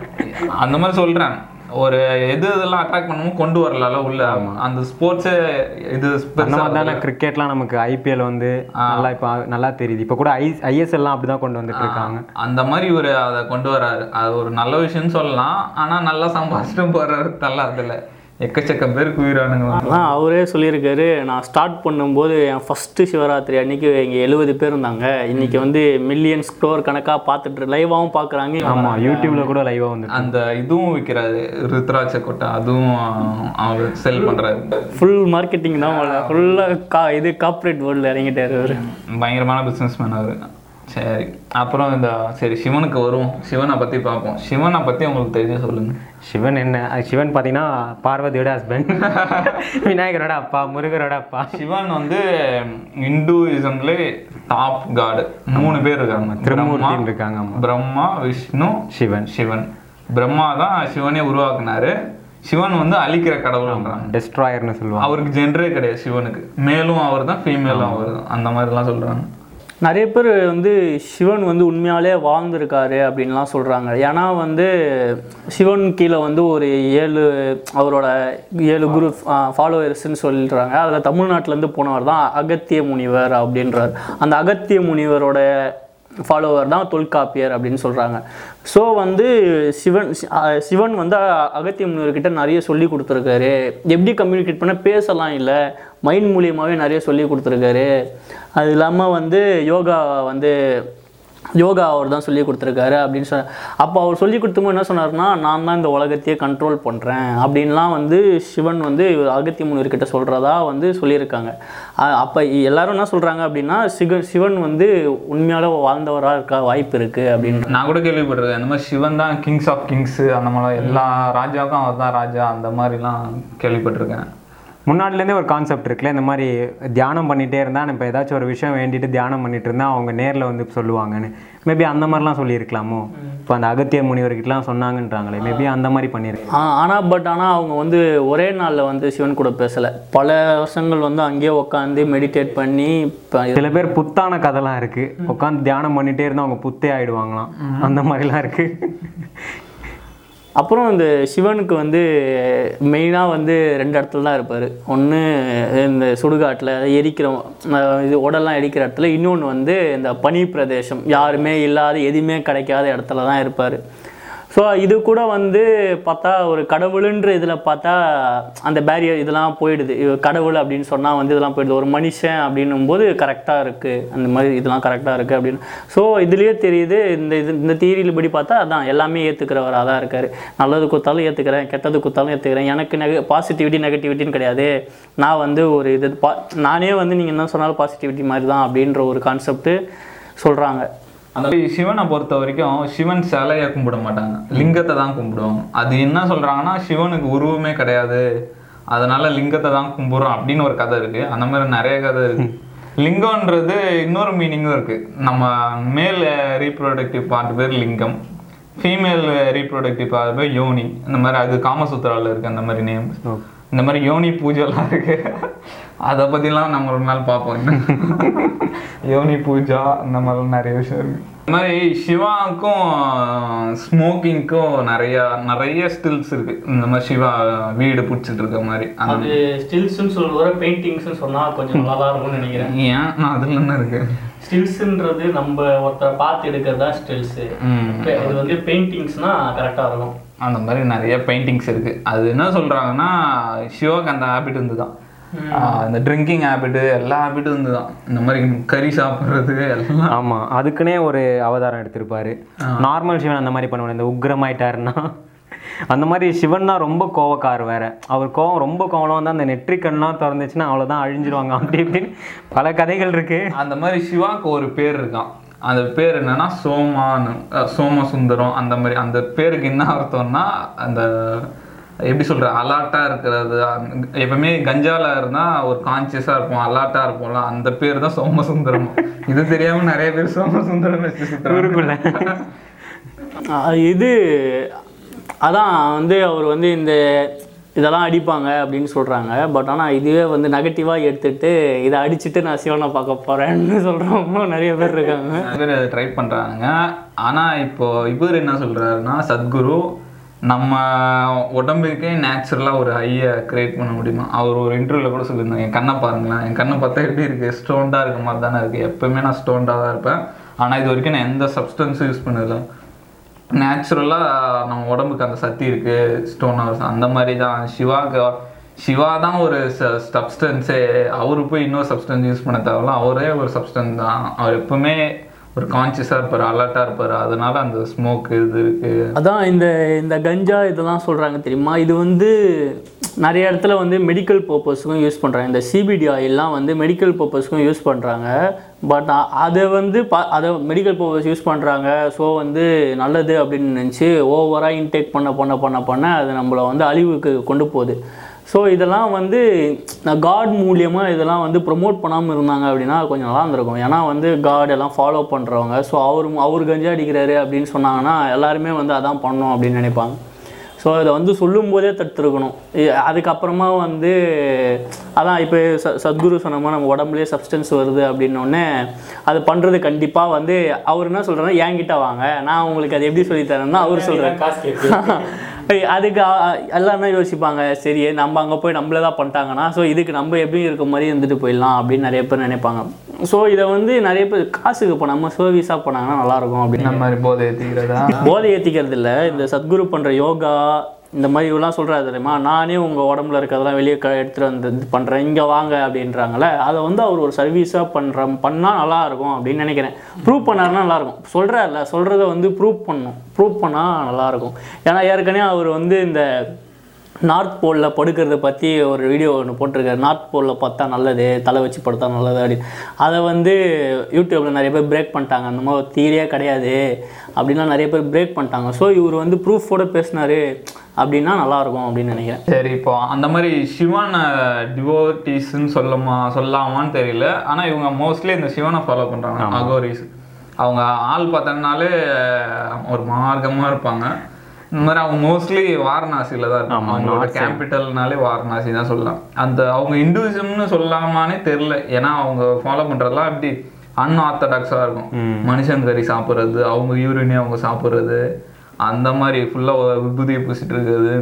அந்த மாதிரி சொல்றேன். ஒரு எது இதெல்லாம் அட்ராக்ட் பண்ணவும் கொண்டு வரலாம்ல உள்ள. அந்த ஸ்போர்ட்ஸ் இது தானே கிரிக்கெட்லாம் நமக்கு ஐபிஎல் வந்து நல்லா இப்போ நல்லா தெரியுது. இப்போ கூட ஐ ஐஎஸ்எல்லாம் அப்படி தான் கொண்டு வந்துட்டு இருக்காங்க. அந்த மாதிரி ஒரு அதை கொண்டு வராரு. அது ஒரு நல்ல விஷயம்னு சொல்லலாம். ஆனா நல்லா சம்பாதிச்சுட்டு போறாரு தள்ள அதுல. எக்கச்சக்க பேருக்கு உயிரானுங்க ஆனால் அவரே சொல்லியிருக்காரு. நான் ஸ்டார்ட் பண்ணும்போது என் ஃபஸ்ட்டு சிவராத்திரி அன்னைக்கு இங்கே எழுபது பேர் இருந்தாங்க. இன்னைக்கு வந்து மில்லியன்ஸ் ஸ்டோர் கணக்காக பார்த்துட்டு லைவாகவும் பார்க்குறாங்க. ஆமா யூடியூப்ல கூட லைவா வந்து அந்த இதுவும் விற்கிறாரு ருத்ராட்ச கொட்டை. அதுவும் அவர் செல் பண்றாரு. ஃபுல் மார்க்கெட்டிங் தான் ஃபுல்லாக கா இது கார்ப்பரேட் வேர்ல்டில் இறங்கிட்டாரு அவர். பயங்கரமான பிஸ்னஸ் மேன் அவர். சரி அப்புறம் இந்த சரி சிவனுக்கு வருவோம். சிவனை பத்தி பார்ப்போம். சிவனை பத்தி உங்களுக்கு தெரிஞ்ச சொல்லுங்க. சிவன் என்ன? சிவன் பார்த்தீங்கன்னா பார்வதியோட ஹஸ்பண்ட் விநாயகரோட அப்பா முருகரோட அப்பா. சிவன் வந்து இந்துயிசம்ல டாப் காடு மூணு பேர் இருக்காங்க. திருமூர்த்தின்னு இருக்காங்க பிரம்மா விஷ்ணு சிவன். சிவன். பிரம்மா தான் சிவனே உருவாக்குனாரு. சிவன் வந்து அழிக்கிற கடவுள்ன்றாங்க டெஸ்ட்ராயர்னு சொல்லுவாங்க. அவருக்கு ஜென்ரே கிடையாது சிவனுக்கு. மேலும் அவர் தான் ஃபீமேலும் அவர் தான் அந்த மாதிரிலாம் சொல்றாங்க. நிறைய பேர் வந்து சிவன் வந்து உண்மையாலே வாழ்ந்திருக்காரு அப்படின்லாம் சொல்கிறாங்க ஏன்னா வந்து சிவன் கீழே வந்து ஒரு ஏழு அவரோட ஏழு குரு ஃபாலோவர்ஸ்ன்னு சொல்லிடுறாங்க அதில் தமிழ்நாட்டிலேருந்து போனவர் தான் அகத்திய முனிவர் அப்படின்றார். அந்த அகத்திய முனிவரோட ஃபாலோவர் தான் தொல்காப்பியர் அப்படின்னு சொல்கிறாங்க ஸோ வந்து சிவன் சிவன் வந்து அகத்திய முனிவர்கிட்ட நிறைய சொல்லி கொடுத்துருக்காரு. எப்படி கம்யூனிகேட் பண்ண பேசலாம் இல்லை. மைண்ட் மூலியமாகவே நிறைய சொல்லி கொடுத்துருக்காரு. அது இல்லாமல் வந்து யோகா வந்து யோகா அவர் தான் சொல்லி கொடுத்துருக்காரு அப்படின்னு சொன்ன அப்போ அவர் சொல்லி கொடுத்துமோ என்ன சொன்னார்னா நான் தான் இந்த உலகத்தையே கண்ட்ரோல் பண்ணுறேன் அப்படின்லாம் வந்து சிவன் வந்து இவர் அகத்திய முனிவர்கிட்ட சொல்கிறதா வந்து சொல்லியிருக்காங்க. அப்போ எல்லாரும் என்ன சொல்கிறாங்க அப்படின்னா சிக சிவன் வந்து உண்மையால வாழ்ந்தவராக இருக்க வாய்ப்பு இருக்குது அப்படின்னு. நான் கூட கேள்விப்பட்டிருக்கேன். இந்த மாதிரி சிவன் தான் கிங்ஸ் ஆஃப் கிங்ஸு அந்த மாதிரி எல்லா ராஜாவுக்கும் அவர் தான் ராஜா அந்த மாதிரிலாம் கேள்விப்பட்டிருக்கேன். முன்னாடிலேருந்தே ஒரு கான்செப்ட் இருக்குல்ல இந்த மாதிரி தியானம் பண்ணிகிட்டே இருந்தால் இப்போ ஏதாச்சும் ஒரு விஷயம் வேண்டிட்டு தியானம் பண்ணிட்டு இருந்தால் அவங்க நேரில் வந்து சொல்லுவாங்கன்னு. மேபி அந்த மாதிரிலாம் சொல்லியிருக்கலாமோ? இப்போ அந்த அகத்திய முனிவர்கிட்டலாம் சொன்னாங்கன்றாங்களே மேபி அந்த மாதிரி பண்ணியிருக்கேன் ஆ ஆனால் பட் ஆனால் அவங்க வந்து ஒரே நாளில் வந்து சிவன் கூட பேசலை. பல வருஷங்கள் வந்து அங்கேயே உட்காந்து மெடிடேட் பண்ணி இப்போ சில பேர் புத்தான கதைலாம் இருக்கு. உட்காந்து தியானம் பண்ணிட்டே இருந்தால் அவங்க புத்தே ஆயிடுவாங்களாம். அந்த மாதிரிலாம் இருக்கு. அப்புறம் இந்த சிவனுக்கு வந்து மெயினாக வந்து ரெண்டு இடத்துல தான் இருப்பார். ஒன்று இந்த சுடுகாட்டில் எரிக்கிற இது உடல்லாம் எரிக்கிற இடத்துல இன்னொன்று வந்து இந்த பனி பிரதேசம் யாருமே இல்லாத எதுவுமே கிடைக்காத இடத்துல தான் இருப்பார். ஸோ இது கூட வந்து பார்த்தா ஒரு கடவுளுன்ற இதில் பார்த்தா அந்த பேரியர் இதெல்லாம் போயிடுது. கடவுள் அப்படின்னு சொன்னால் வந்து இதெல்லாம் போயிடுது. ஒரு மனுஷன் அப்படின்னும் போது கரெக்டாக இருக்குது அந்த மாதிரி இதெல்லாம் கரெக்டாக இருக்குது அப்படின்னு. ஸோ இதுலேயே தெரியுது இந்த இது இந்த தியரியில் படி பார்த்தா அதான் எல்லாமே ஏற்றுக்கிறவராக தான் இருக்கார். நல்லது கொடுத்தாலும் ஏற்றுக்கிறேன் கெட்டது கொடுத்தாலும் ஏற்றுக்கிறேன் எனக்கு நெக பாசிட்டிவிட்டி நெகட்டிவிட்டின்னு கிடையாது. நான் வந்து ஒரு இது பா நானே வந்து நீங்கள் என்ன சொன்னாலும் பாசிட்டிவிட்டி மாதிரி தான் அப்படின்ற ஒரு கான்செப்ட்டு சொல்கிறாங்க அந்த சிவனை பொறுத்த வரைக்கும் சிவன் சிலையை கும்பிட மாட்டாங்க. லிங்கத்தை தான் கும்பிடுவாங்க. அது என்ன சொல்றாங்கன்னா சிவனுக்கு உருவமே கிடையாது. அதனால லிங்கத்தை தான் கும்பிடுறோம் அப்படின்னு ஒரு கதை இருக்கு. அந்த மாதிரி நிறைய கதை இருக்கு. லிங்கம்ன்றது இன்னொரு மீனிங்கும் இருக்கு. நம்ம மேல் ரீப்ரொடக்டிவ் பார்ட் பேர் லிங்கம். ஃபீமேல் ரீப்ரொடக்டிவ் பார்ட் பேர் யோனி. இந்த மாதிரி அது காமசூத்திராவில் இருக்கு அந்த மாதிரி நேம் இந்த மாதிரி யோனி பூஜைலாம் இருக்கு. அதை பற்றிலாம் நம்ம ஒரு நாள் பார்ப்போம் யோனி பூஜா அந்த மாதிரிலாம் நிறைய விஷயம் இருக்கு. இந்த மாதிரி சிவாவுக்கும் ஸ்மோக்கிங்க்கும் நிறைய நிறைய ஸ்டில்ஸ் இருக்கு. இந்த மாதிரி சிவா வீடு பிடிச்சிட்டு இருக்க மாதிரி. அது ஸ்டில்ஸ்ன்னு சொல்கிறத பெயிண்டிங்ஸ்னு சொன்னால் கொஞ்சம் நல்லா தான் இருக்கும்னு நினைக்கிறேன். ஏன்? அதுல என்ன இருக்கு? ஸ்டில்ஸுன்றது நம்ம ஒருத்தரை பார்த்து எடுக்கிறது தான் ஸ்டில்ஸு. இது வந்து பெயிண்டிங்ஸ்னா கரெக்டாக இருக்கும் அந்த மாதிரி நிறைய பெயிண்டிங்ஸ் இருக்கு. அது என்ன சொல்றாங்கன்னா சிவாக்கு அந்த ஹேபிட் இருந்துதான் ஆஹ் இந்த ட்ரிங்கிங் ஹேபிட் எல்லா ஹேபிட்டும் இருந்துதான் இந்த மாதிரி கறி சாப்பிட்றது எல்லாம். ஆமா அதுக்குன்னே ஒரு அவதாரம் எடுத்திருப்பாரு. நார்மல் சிவன் அந்த மாதிரி பண்ணுவார் இந்த உக்ரமாயிட்டாருன்னா. அந்த மாதிரி சிவன் தான் ரொம்ப கோவக்கார் வேற. அவர் கோவம் ரொம்ப கோவம் வந்து அந்த நெற்றிக்கண்ணெலாம் திறந்துச்சுன்னா அவ்வளோதான் அழிஞ்சிருவாங்க. அப்படி இப்படின்னு பல கதைகள் இருக்கு. அந்த மாதிரி சிவாக்கு ஒரு பேர் இருக்கான். அந்த பேர் என்னன்னா சோமான்னு சோமசுந்தரம் அந்த மாதிரி. அந்த பேருக்கு என்ன அர்த்தம்னா அந்த எப்படி சொல்ற அலாட்டா இருக்கிறது எப்பவுமே கஞ்சால இருந்தா ஒரு கான்சியஸா இருப்போம் அலாட்டா இருப்போம்ல அந்த பேர் தான் சோமசுந்தரம் இது தெரியாம நிறைய பேர் சோமசுந்தரம். ஆஹ் இது அதான் வந்து அவர் வந்து இந்த இதெல்லாம் அடிப்பாங்க அப்படின்னு சொல்கிறாங்க பட் ஆனால் இதுவே வந்து நெகட்டிவாக எடுத்துட்டு இதை அடிச்சுட்டு நான் சிவனை பார்க்க போகிறேன்னு சொல்கிறவங்க நிறைய பேர் இருக்காங்க. நிறைய பேர் ட்ரை பண்றாங்க. ஆனா இப்போ இவர் என்ன சொல்றாருன்னா சத்குரு நம்ம உடம்புக்கே நேச்சுரலாக ஒரு ஐயை க்ரியேட் பண்ண முடியுமா? அவர் ஒரு இன்டர்வியூல கூட சொல்லியிருந்தாங்க என் கண்ணை பாருங்களேன் என் கண்ணை பார்த்தா எப்படி இருக்குது ஸ்டோன்டாக இருக்க மாதிரி தானே இருக்குது எப்போவுமே நான் ஸ்டோண்டாக தான் இருப்பேன். ஆனால் இது வரைக்கும் நான் எந்த சப்ஸ்டன்ஸும் யூஸ் பண்ணதில்லை. நேச்சுரலாக நம்ம உடம்புக்கு அந்த சக்தி இருக்குது ஸ்டோன் ஹவர்ஸ் அந்த மாதிரி தான். சிவாக்கு சிவா தான் ஒரு சப்ஸ்டன்ஸே அவரு போய் இன்னொரு சப்ஸ்டன்ஸ் யூஸ் பண்ண தேவையில்ல. அவரே ஒரு சப்ஸ்டன்ஸ் தான். அவர் எப்பவுமே ஒரு கான்சியஸாக இருப்பார் அலர்ட்டாக இருப்பார். அதனால அந்த ஸ்மோக் இது இருக்கு. அதான் இந்த இந்த கஞ்சா இதெல்லாம் சொல்கிறாங்க தெரியுமா? இது வந்து நிறைய இடத்துல வந்து மெடிக்கல் பர்பஸ்க்கும் யூஸ் பண்ணுறாங்க இந்த சிபிடி ஆயில்லாம் வந்து மெடிக்கல் பர்பஸ்க்கும் யூஸ் பண்ணுறாங்க பட் அதை வந்து பா அதை மெடிக்கல் பர்பஸ் யூஸ் பண்ணுறாங்க ஸோ வந்து நல்லது அப்படின்னு நினச்சி ஓவராக இன்டேக் பண்ண பண்ண பண்ண பண்ண அது நம்மளை வந்து அழிவுக்கு கொண்டு போகுது. ஸோ இதெல்லாம் வந்து காட் மூலியமாக இதெல்லாம் வந்து ப்ரொமோட் பண்ணாமல் இருந்தாங்க அப்படின்னா கொஞ்சம் நல்லா இருந்திருக்கும் ஏன்னா வந்து காட் எல்லாம் ஃபாலோ பண்ணுறவங்க ஸோ அவர் அவர் கஞ்சா அடிக்கிறாரு அப்படின்னு சொன்னாங்கன்னா எல்லாருமே வந்து அதான் பண்ணணும் அப்படின்னு நினைப்பாங்க. ஸோ இதை வந்து சொல்லும்போதே தடுத்துருக்கணும். அதுக்கப்புறமா வந்து அதான் இப்போ ச சத்குரு சொன்னோமா நம்ம உடம்புலேயே சப்ஸ்டன்ஸ் வருது அப்படின்னோடனே அது பண்ணுறது கண்டிப்பாக வந்து அவர் என்ன சொல்கிறாருன்னா என்கிட்ட வாங்க. நான் உங்களுக்கு அது எப்படி சொல்லித் தரேன்னா அவர் சொல்கிறேன் அதுக்கு என்ன யோசிப்பாங்க சரி நம்ம அங்கே போய் நம்மளே தான் பண்ணிட்டாங்கன்னா ஸோ இதுக்கு நம்ம எப்படியும் இருக்க மாதிரி இருந்துட்டு போயிடலாம் அப்படின்னு நிறைய பேர் நினைப்பாங்க. ஸோ இதை வந்து நிறைய பேர் காசுக்கு இப்போ நம்ம சர்வீஸாக பண்ணாங்கன்னா நல்லாயிருக்கும் அப்படின்னு. மாதிரி போதை ஏற்றிக்கிறதா போதை ஏற்றிக்கிறது இல்லை இந்த சத்குரு பண்ணுற யோகா இந்த மாதிரி இவெல்லாம் சொல்கிறாரு தெரியுமா? நானே உங்கள் உடம்புல இருக்கிறதெல்லாம் வெளியே க எடுத்துகிட்டு வந்து இது பண்ணுறேன் இங்கே வாங்க அப்படின்றாங்களே அதை வந்து அவர் ஒரு சர்வீஸாக பண்ணுற பண்ணால் நல்லாயிருக்கும் அப்படின்னு நினைக்கிறேன். ப்ரூவ் பண்ணாருன்னா நல்லாயிருக்கும். சொல்கிறாருல சொல்கிறத வந்து ப்ரூவ் பண்ணும் ப்ரூவ் பண்ணால் நல்லாயிருக்கும். ஏன்னா ஏற்கனவே அவர் வந்து இந்த நார்த் போலில் படுக்கிறத பற்றி ஒரு வீடியோ ஒன்று போட்டிருக்காரு. நார்த் போலில் பார்த்தா நல்லது தலை வச்சு படுத்தா நல்லது அப்படின்னு அதை வந்து யூடியூப்பில் நிறைய பேர் பிரேக் பண்ணிட்டாங்க. அந்த மாதிரி ஒரு தீரியே கிடையாது அப்படின்லாம் நிறைய பேர் பிரேக் பண்ணிட்டாங்க. ஸோ இவர் வந்து ப்ரூஃபோட பேசினாரு அப்படின்னா நல்லாயிருக்கும் அப்படின்னு நினைக்கிறேன். சரி இப்போ அந்த மாதிரி சிவனை டிவோட்டிஸ்ன்னு சொல்லமா சொல்லாமான்னு தெரியல. ஆனா இவங்க மோஸ்ட்லி இந்த சிவனை ஃபாலோ பண்றாங்க. அகோரிஸ் அவங்க ஆள் பார்த்தனாலே ஒரு மார்க்கமா இருப்பாங்க. மாதிரி அவங்க மோஸ்ட்லி வாரணாசியில தான் இருப்பாங்க அவங்களோட கேபிட்டல்னாலே வாரணாசி தான் சொல்லலாம். அந்த அவங்க இந்துவிசம்னு சொல்லலாமானே தெரியல. ஏன்னா அவங்க ஃபாலோ பண்றதெல்லாம் அப்படி அன்ஆர்த்தடாக்ஸாக இருக்கும். மனுஷன் கறி சாப்பிட்றது அவங்க யூரினே அவங்க சாப்பிட்றது அந்த மாதிரி ஃபுல்லாக விபூதியை பூசிட்டு இருக்கிறது.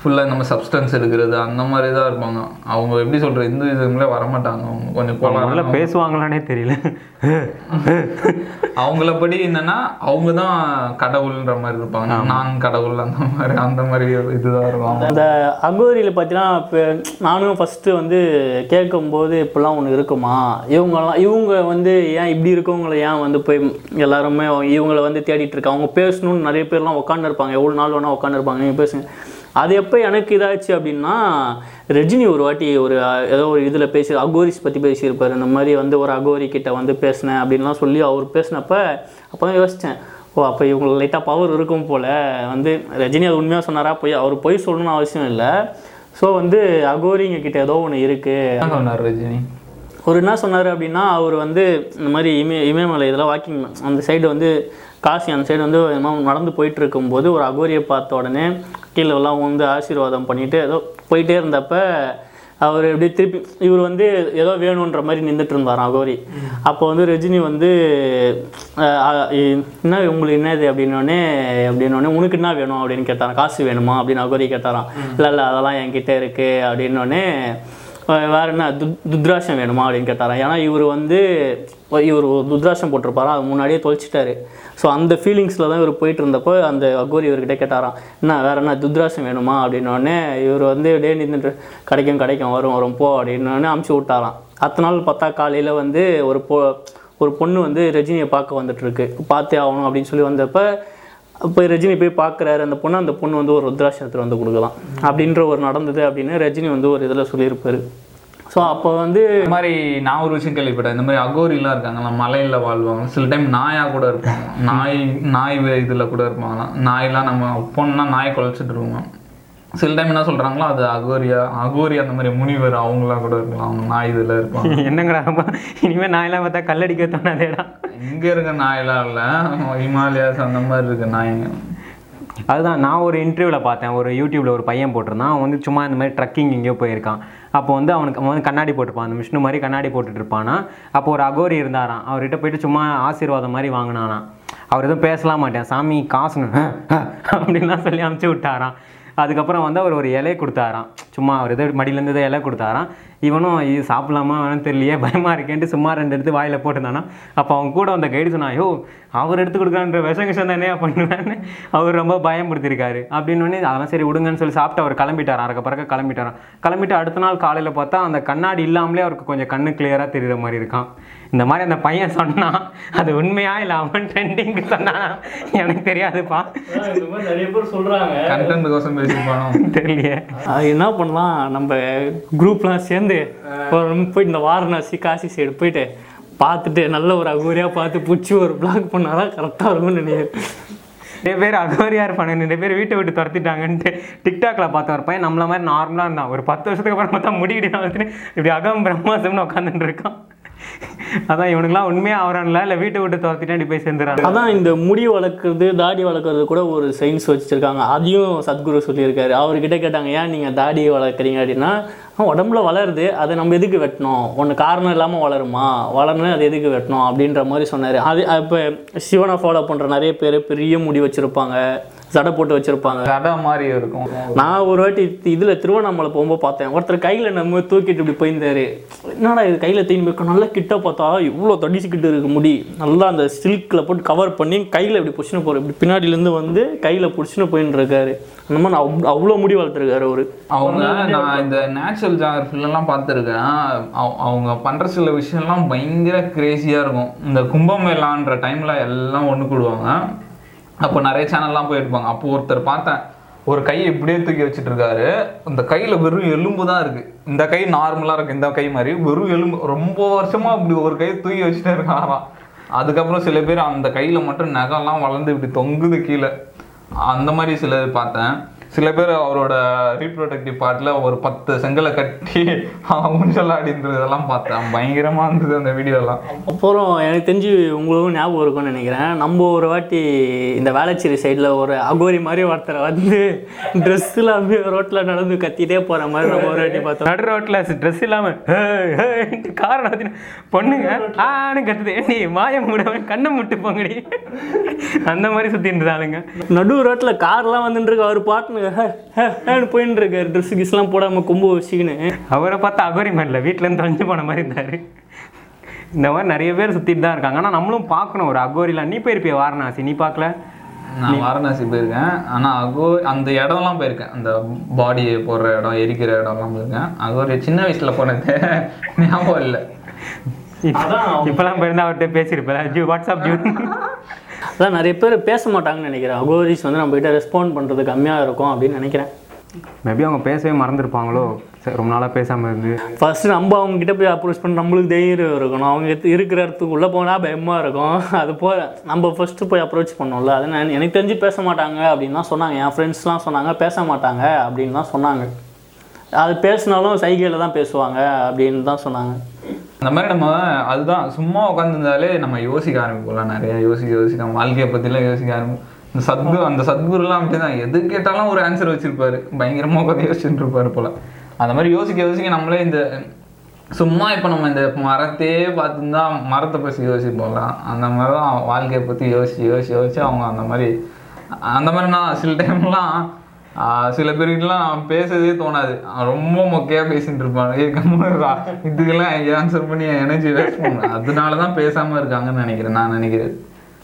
ஃபுல்லாக நம்ம சப்ஸ்டன்ஸ் எடுக்கிறது அந்த மாதிரி தான் இருப்பாங்க. அவங்க எப்படி சொல்கிறது இந்து இதுங்களே வரமாட்டாங்க. அவங்க கொஞ்சம் கோளாறு பேசுவாங்களானே தெரியல. அவங்கள படி என்னன்னா அவங்க தான் கடவுள்ன்ற மாதிரி இருப்பாங்க. நான் கடவுள் அந்த மாதிரி அந்த மாதிரி இதுதான் இருக்கும் அந்த அகோரியில் பார்த்தீங்கன்னா இப்போ நானும் ஃபஸ்ட்டு வந்து கேட்கும்போது இப்படிலாம் ஒன்று இருக்குமா? இவங்கெல்லாம் இவங்க வந்து ஏன் இப்படி இருக்கவங்கள ஏன் வந்து போய் எல்லாருமே இவங்கள வந்து தேடிட்டு இருக்காங்க? அவங்க பேசணும்னு நிறைய பேர்லாம் உட்காந்துருப்பாங்க எவ்வளோ நாள் வேணால் உட்காந்துருப்பாங்க நீங்கள் பேசுங்க. அது எப்போ எனக்கு இதாச்சு அப்படின்னா ரஜினி ஒரு வாட்டி ஒரு ஏதோ ஒரு இதில் பேசி அகோரிஸ் பற்றி பேசியிருப்பார். இந்த மாதிரி வந்து ஒரு அகோரி கிட்ட வந்து பேசினேன் அப்படின்லாம் சொல்லி அவர் பேசினப்ப அப்போ தான் யோசித்தேன் ஓ அப்போ இவங்களுக்கு லைட்டாக பவர் இருக்கும் போல். வந்து ரஜினி அது உண்மையாக சொன்னாரா? போய் அவர் போய் சொல்லணும்னு அவசியம் இல்லை. ஸோ வந்து அகோரிங்க கிட்ட ஏதோ ஒன்று இருக்குது சொன்னார் ரஜினி? ஒரு என்ன சொன்னார் அப்படின்னா அவர் வந்து இந்த மாதிரி இமய இமயமலை இதெல்லாம் வாக்கிங் அந்த சைடு வந்து காசி அந்த சைடு வந்து நடந்து போயிட்டு இருக்கும்போது ஒரு அகோரியை பார்த்த உடனே கீழே எல்லாம் வந்து ஆசீர்வாதம் பண்ணிட்டு ஏதோ போயிட்டே இருந்தப்ப அவர் எப்படி திருப்பி இவர் வந்து ஏதோ வேணுன்ற மாதிரி நின்றுட்டு இருந்தாராம் அகோரி. அப்போ வந்து ரஜினி வந்து என்ன உங்களுக்கு என்னது அப்படின்னோடனே அப்படின்னோடனே உனக்கு என்ன வேணும் அப்படின்னு கேட்டாராம். காசு வேணுமா அப்படின்னு அகோரி கேட்டாராம். இல்லை இல்லை அதெல்லாம் என்கிட்ட இருக்குது அப்படின்னோடனே வேறு என்ன து துத்ராட்சம் வேணுமா அப்படின்னு கேட்டாராம் ஏன்னா இவர் வந்து இவர் ஒரு போட்டிருப்பாரா? போட்டிருப்பாராம் அது முன்னாடியே தொலைச்சிட்டாரு. ஸோ அந்த ஃபீலிங்ஸில் தான் இவர் போயிட்டு இருந்தப்போ அந்த அகோரி இவர்கிட்ட கேட்டாராம் என்ன வேறு என்ன துத்ராட்சம் வேணுமா? அப்படின்னோடனே இவர் வந்து டே நின்று கிடைக்கும் கிடைக்கும் வரும் வரும் போ அப்படின்னோடனே அமுச்சு விட்டாராம். அத்தனை நாள் பார்த்தா காலையில் வந்து ஒரு பொ ஒரு பொண்ணு வந்து ரஜினியை பார்க்க வந்துட்டுருக்கு. பார்த்தே ஆகணும் அப்படின்னு சொல்லி வந்தப்போ போய் ரஜினி போய் பார்க்குறாரு அந்த பொண்ணு அந்த பொண்ணு வந்து ஒரு ருத்ராட்சத்தை வந்து கொடுக்கலாம். அப்படின்ற ஒரு நடந்தது அப்படின்னு ரஜினி வந்து ஒரு இதில் சொல்லியிருப்பாரு. ஸோ அப்போ வந்து இந்த மாதிரி நான் ஒரு விஷயம் கேள்விப்பட்டேன். இந்த மாதிரி அகோரிலாம் இருக்காங்கல்ல மலையில வாழ்வாங்க சில டைம் நாயா கூட இருப்பாங்க. நாய் நாய் வே- இதுல கூட இருப்பாங்களாம் நாயெல்லாம் நம்ம பொண்ணா நாய் குலைச்சிட்டு இருவோம் சில டைம் என்ன சொல்றாங்களோ அது அகோரியா அகோரி அந்த மாதிரி முனிவர் அவங்களாம் கூட இருக்கலாம். அவங்க நாய் இதுல இருப்பாங்க. என்னங்கடா இனிமேல் நாயெல்லாம் பார்த்தா கல்லடிக்க தோணாதேடா. இங்க இருக்க நாயெல்லாம் இல்ல. ஹிமாலயாஸ் அந்த மாதிரி இருக்கு நாய்ங்க அதுதான் நான் ஒரு இன்டர்வியூவில் பார்த்தேன். ஒரு யூடியூப்பில் ஒரு பையன் போட்டிருந்தான். அவன் வந்து சும்மா இந்த மாதிரி ட்ரக்கிங் எங்கேயோ போயிருக்கான். அப்போ வந்து அவனுக்கு அவன் வந்து கண்ணாடி போட்டுப்பான் அந்த விஷ்ணு மாதிரி கண்ணாடி போட்டுட்டு இருப்பானா. அப்போ ஒரு அகோரி இருந்தாராம். அவர்கிட்ட போயிட்டு சும்மா ஆசீர்வாதம் மாதிரி வாங்கினானா அவர் எதுவும் பேசலாம் மாட்டேன். சாமி காசுங்க. அப்படின்லாம் சொல்லி அமுச்சு விட்டாராம். அதுக்கப்புறம் வந்து அவர் ஒரு இலையை கொடுத்தாராம். சும்மா அவர் எதோ மடியிலேருந்து எதோ இலை கொடுத்தாராம். இவனும் இது சாப்பிடலாமா வேணாம் தெரியலையே பயமாக இருக்கேன்ட்டு சும்மா ரெண்டு எடுத்து வாயில் போட்டுருந்தானா. அப்போ அவங்க கூட வந்த கைடு சொன்னா ஐயோ அவர் எடுத்து கொடுக்குறான்ற விஷம் விஷம் தானே பண்ணுவேன்னு. அவர் ரொம்ப பயம்படுத்திருக்காரு அப்படின்னு அதெல்லாம் சரி விடுங்கன்னு சொல்லி சாப்பிட்டு அவர் கிளம்பிட்டாராம் அறக்க பறக்க கிளம்பிட்டாராம் கிளம்பிட்டு அடுத்த நாள் காலையில் பார்த்தா அந்த கண்ணாடி இல்லாமலே அவருக்கு கொஞ்சம் கண்ணு கிளியராக தெரியுற மாதிரி இருக்கான். இந்த மாதிரி அந்த பையன் சொன்னான். அது உண்மையா இல்லை அவன் ட்ரெண்டிங்க்கு சொன்னானா? எனக்கு தெரியாதுப்பா. நிறைய பேர் சொல்கிறாங்க கண்டென்ட் கோசம் பேசியிருப்பானோ? தெரியலையே. அது என்ன பண்ணலாம்? நம்ம குரூப்லாம் சேர்ந்து இருந்து நிமிஷம் போய் இந்த வாரணாசி காசி சைடு போயிட்டு பார்த்துட்டு நல்ல ஒரு அகோரியாக பார்த்து பிடிச்சி ஒரு பிளாக் பண்ணாதான் கரெக்டாக இருக்கும்னு நினைக்கிறேன். நிறைய பேர் அகோரியா இருப்பாங்க நிறைய பேர் வீட்டை விட்டு துரத்திட்டாங்கன்ட்டு டிக்டாக்ல பார்த்த ஒரு பையன் நம்மள மாதிரி நார்மலாக இருந்தான். ஒரு பத்து வருஷத்துக்கு அப்புறம் பார்த்தா முடிக்கிட்டு வந்துட்டு இப்படி அகம் பிரம்மாசம்னு உட்காந்துட்டு இருக்கான். அதான் இவனுக்குலாம் உண்மையாக ஆகிறான்ல இல்லை வீட்டை விட்டு துரத்திட்டாண்டி போய் சேர்ந்துறாங்க அதான் இந்த முடி வளர்க்குறது தாடி வளர்க்குறது கூட ஒரு சயின்ஸ் வச்சுருக்காங்க. அதையும் சத்குரு சொல்லியிருக்காரு. அவர்கிட்ட கேட்டாங்க ஏன் நீங்கள் தாடி வளர்க்குறீங்க? அப்படின்னா உடம்புல வளருது. அதை நம்ம எதுக்கு வெட்டணும்? ஒன்று காரணம் இல்லாமல் வளருமா? வளரணும் அது எதுக்கு வெட்டணும்? அப்படின்ற மாதிரி சொன்னார். அது இப்போ சிவனை ஃபாலோ பண்ணுற நிறைய பேர் பெரிய முடி வச்சுருப்பாங்க. சடை போட்டு வச்சுருப்பாங்க. கடை மாதிரி இருக்கும். நான் ஒரு வாட்டி இதில் திருவண்ணாமலை போகும்போது பார்த்தேன். ஒருத்தர் கையில் நம்ம தூக்கிட்டு இப்படி போயிருந்தாரு. என்னடா இது கையில் தூக்கி போய் நல்லா கிட்ட பார்த்தா இவ்வளோ தடிச்சுக்கிட்டு இருக்கு முடி. நல்லா அந்த சில்கில் போட்டு கவர் பண்ணி கையில் இப்படி பிடிச்சின்னு போகிற இப்படி பின்னாடியிலேருந்து வந்து கையில் பிடிச்சின்னு போயின்னு இருக்காரு. அந்த மாதிரி அவ் அவ்வளோ முடி வளர்த்துருக்காரு அவரு. அவங்க நான் இந்த நேச்சுரல் ஜாகிரஃபிலலாம் பார்த்துருக்கேன். அவங்க பண்ணுற சில விஷயம்லாம் பயங்கர கிரேசியாக இருக்கும். இந்த கும்பமேளான்ற டைமில் எல்லாம் ஒன்று கூடுவாங்க. அப்போ நிறைய சேனல்லாம் போயிருப்பாங்க. அப்போ ஒருத்தர் பார்த்தேன் ஒரு கையை இப்படியே தூக்கி வச்சுட்டு இருக்காரு இந்த கையில் வெறும் எலும்பு தான் இருக்கு. இந்த கை நார்மலாக இருக்கு இந்த கை மாதிரி. வெறும் எலும்பு ரொம்ப வருஷமா இப்படி ஒரு கையை தூக்கி வச்சுட்டே இருக்காராம். அதுக்கப்புறம் சில பேர் அந்த கையில் மட்டும் நகைலாம் வளர்ந்து இப்படி தொங்குது கீழே. அந்த மாதிரி சிலர் பார்த்தேன். சில பேர் அவரோட ரீப்ரொடக்டிவ் பார்ட்டில் ஒரு பத்து செங்கலை கட்டி ஊஞ்சல் ஆடின்றதெல்லாம் பார்த்தேன். பயங்கரமா இருந்தது அந்த வீடியோலாம். அப்புறம் எனக்கு தெரிஞ்சு உங்களுக்கும் ஞாபகம் இருக்கும்னு நினைக்கிறேன். நம்ம ஒரு வாட்டி இந்த வேளச்சேரி சைடில் ஒரு அகோரி மாதிரி ஒருத்தரை வந்து ட்ரெஸ்ஸில் அப்படியே ரோட்டில் நடந்து கத்திட்டே போகிற மாதிரி நம்ம ஒரு வாட்டி பார்த்தோம். நடு ரோட்டில் ட்ரெஸ் இல்லாமல் காரணம் வந்து பொண்ணுங்க ஆன்னு கத்துது. நீ மாய மூடவன் கண்ணை முட்டு போங்கடி. அந்த மாதிரி சுற்றி இருந்தாளுங்க. நடு ரோட்டில் கார்லாம் வந்துட்டு இருக்கு. அவர் பாட்டுன்னு ஹேன்னு போயின்னு இருக்காரு ட்ரெஸ் கிஸ்லாம் போடாமல் கொம்பு வச்சுக்கின்னு. அவரை பார்த்தா அகோரி மாதிரில வீட்டிலேருந்து தொலைஞ்சு போன மாதிரி இருந்தார். இந்த மாதிரி நிறைய பேர் சுற்றிட்டு தான் இருக்காங்க. ஆனால் நம்மளும் பார்க்கணும். ஒரு அகோரிலாம் நீ போயிருப்பிய வாரணாசி? நீ பார்க்கல? நான் வாரணாசி போயிருக்கேன். ஆனா அகோ அந்த இடம்லாம் போயிருக்கேன். அந்த பாடி போடுற இடம் எரிக்கிற இடம்லாம் போயிருக்கேன். அது ஒரு சின்ன வயசுல போனது ஞாபகம் இல்லை. இப்போலாம் போயிருந்தா அவர்கிட்ட பேசியிருப்பேன் ஜூ வாட்ஸ்அப் ஜூ. அதான் நிறைய பேர் பேச மாட்டாங்கன்னு நினைக்கிறேன். அகோரிஸ் வந்து நம்ம கிட்ட ரெஸ்பாண்ட் பண்ணுறது கம்மியாக இருக்கும் அப்படின்னு நினைக்கிறேன். மேபி அவங்க பேசவே மறந்துருப்பாங்களோ? சரி, ரொம்ப நாளாக பேசாமல் இருந்து. ஃபர்ஸ்ட் நம்ம அவங்க கிட்ட போய் அப்ரோச் பண்ண நம்மளுக்கு தைரியம் இருக்கணும். அவங்க இருக்கிற இடத்துக்குள்ளே போனால் பயமாக இருக்கும். அது போ நம்ம ஃபர்ஸ்ட் போய் அப்ரோச் பண்ணோம்ல அது நான் எனக்கு தெரிஞ்சு பேச மாட்டாங்க அப்படின்னு தான் சொன்னாங்க. என் ஃப்ரெண்ட்ஸ்லாம் சொன்னாங்க பேச மாட்டாங்க அப்படின்னு தான் சொன்னாங்க. அது பேசினாலும் சைகையில் தான் பேசுவாங்க அப்படின்னு தான் சொன்னாங்க. அந்த மாதிரி நம்ம அதுதான் சும்மா உட்காந்துருந்தாலே நம்ம யோசிக்க ஆரம்பிப்போம்லாம் நிறைய. யோசிக்க யோசிக்க நம்ம வாழ்க்கையை பற்றிலாம் யோசிக்க ஆரம்பிப்போம். இந்த சத்குரு அந்த சத்குருலாம் அப்படிதான். எது கேட்டாலும் ஒரு ஆன்சர் வச்சிருப்பாரு. பயங்கரமா உட்காந்து யோசிச்சுட்டு இருப்பாரு போல. அந்த மாதிரி யோசிக்க யோசிக்க நம்மளே இந்த சும்மா இப்போ நம்ம இந்த மரத்தையே பார்த்துருந்தா மரத்தை பற்றி போகலாம் அந்த மாதிரி தான் வாழ்க்கையை பற்றி யோசிச்சு யோசிச்சு யோசிச்சு அவங்க அந்த மாதிரி அந்த மாதிரி நான் சில டைம்லாம் சில பேருக்குலாம் பேசவே தோணாது. ரொம்ப மொக்கையா பேசிட்டு இருப்பாங்க இதுக்கெல்லாம் ஆன்சர் பண்ணி எனர்ஜி வேஸ்ட் பண்ணுவேன் அதனால தான் பேசாம இருக்காங்கன்னு நினைக்கிறேன் நான் நினைக்கிறேன்.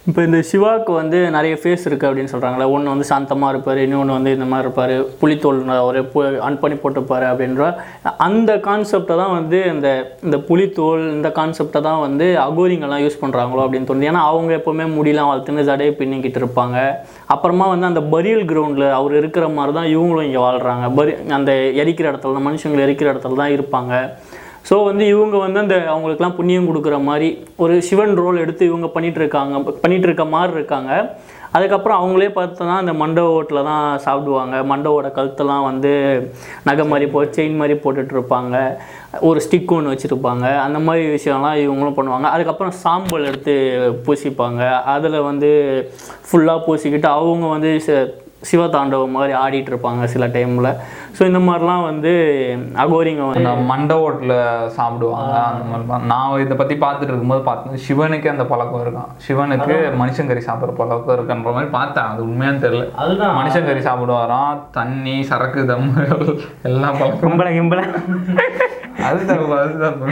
இப்போ இந்த சிவாக்கு வந்து நிறைய ஃபேஸ் இருக்குது அப்படின்னு சொல்கிறாங்களே ஒன்று வந்து சாந்தமாக இருப்பார் இன்னொன்று வந்து இந்த மாதிரி இருப்பார். புலித்தோல் ஒரு அன் பண்ணி போட்டிருப்பார் அப்படின்ற அந்த கான்செப்டை தான் வந்து இந்த இந்த புலித்தோல் இந்த கான்செப்டை தான் வந்து அகோரிங்கெல்லாம் யூஸ் பண்ணுறாங்களோ அப்படின்னு தோணுது. ஏன்னா அவங்க எப்போவுமே முடியெல்லாம் வளர்த்துன்னு ஜடையை பின்னிக்கிட்டு இருப்பாங்க. அப்புறமா வந்து அந்த பரியல் கிரவுண்டில் அவர் இருக்கிற மாதிரி தான் இவங்களும் இங்கே வாழ்கிறாங்க பரி அந்த எரிக்கிற இடத்துல தான் மனுஷங்களை எரிக்கிற இடத்துல தான் இருப்பாங்க. ஸோ வந்து இவங்க வந்து அந்த அவங்களுக்குலாம் புண்ணியம் கொடுக்குற மாதிரி ஒரு சிவன் ரோல் எடுத்து இவங்க பண்ணிகிட்ருக்காங்க இருக்காங்க இருக்க மாதிரி இருக்காங்க. அதுக்கப்புறம் அவங்களே பார்த்தோன்னா அந்த மண்டபத்தில் தான் சாப்பிடுவாங்க. மண்டவோட கழுத்தெல்லாம் வந்து நகை மாதிரி போ செயின் மாதிரி போட்டுட்ருப்பாங்க ஒரு ஸ்டிக் ஒன்று வச்சுருப்பாங்க. அந்த மாதிரி விஷயம்லாம் இவங்களும் பண்ணுவாங்க. அதுக்கப்புறம் சாம்பல் எடுத்து பூசிப்பாங்க. அதில் வந்து ஃபுல்லாக பூசிக்கிட்டு அவங்க வந்து ச- சிவதாண்டவம் மாதிரி ஆடிட்டு இருப்பாங்க சில டைமில். ஸோ இந்த மாதிரிலாம் வந்து அகோரிங்க வந்து மண்டை ஓட்டில் சாப்பிடுவாங்க. அந்த மாதிரி. நான் இதை பத்தி பார்த்துட்டு இருக்கும்போது பார்த்தேன் சிவனுக்கு அந்த பழக்கம் இருக்கான் சிவனுக்கு மனுஷங்கறி சாப்பிட்ற பழக்கம் இருக்குன்ற மாதிரி பார்த்தேன். அது உண்மையான்னு தெரியல. அதுதான். மனுஷங்கறி சாப்பிடுவாராம் தண்ணி சரக்கு தம் எல்லாம் பழக்கம் கும்பல கிம்பல. அது தப்பு அது தப்பு.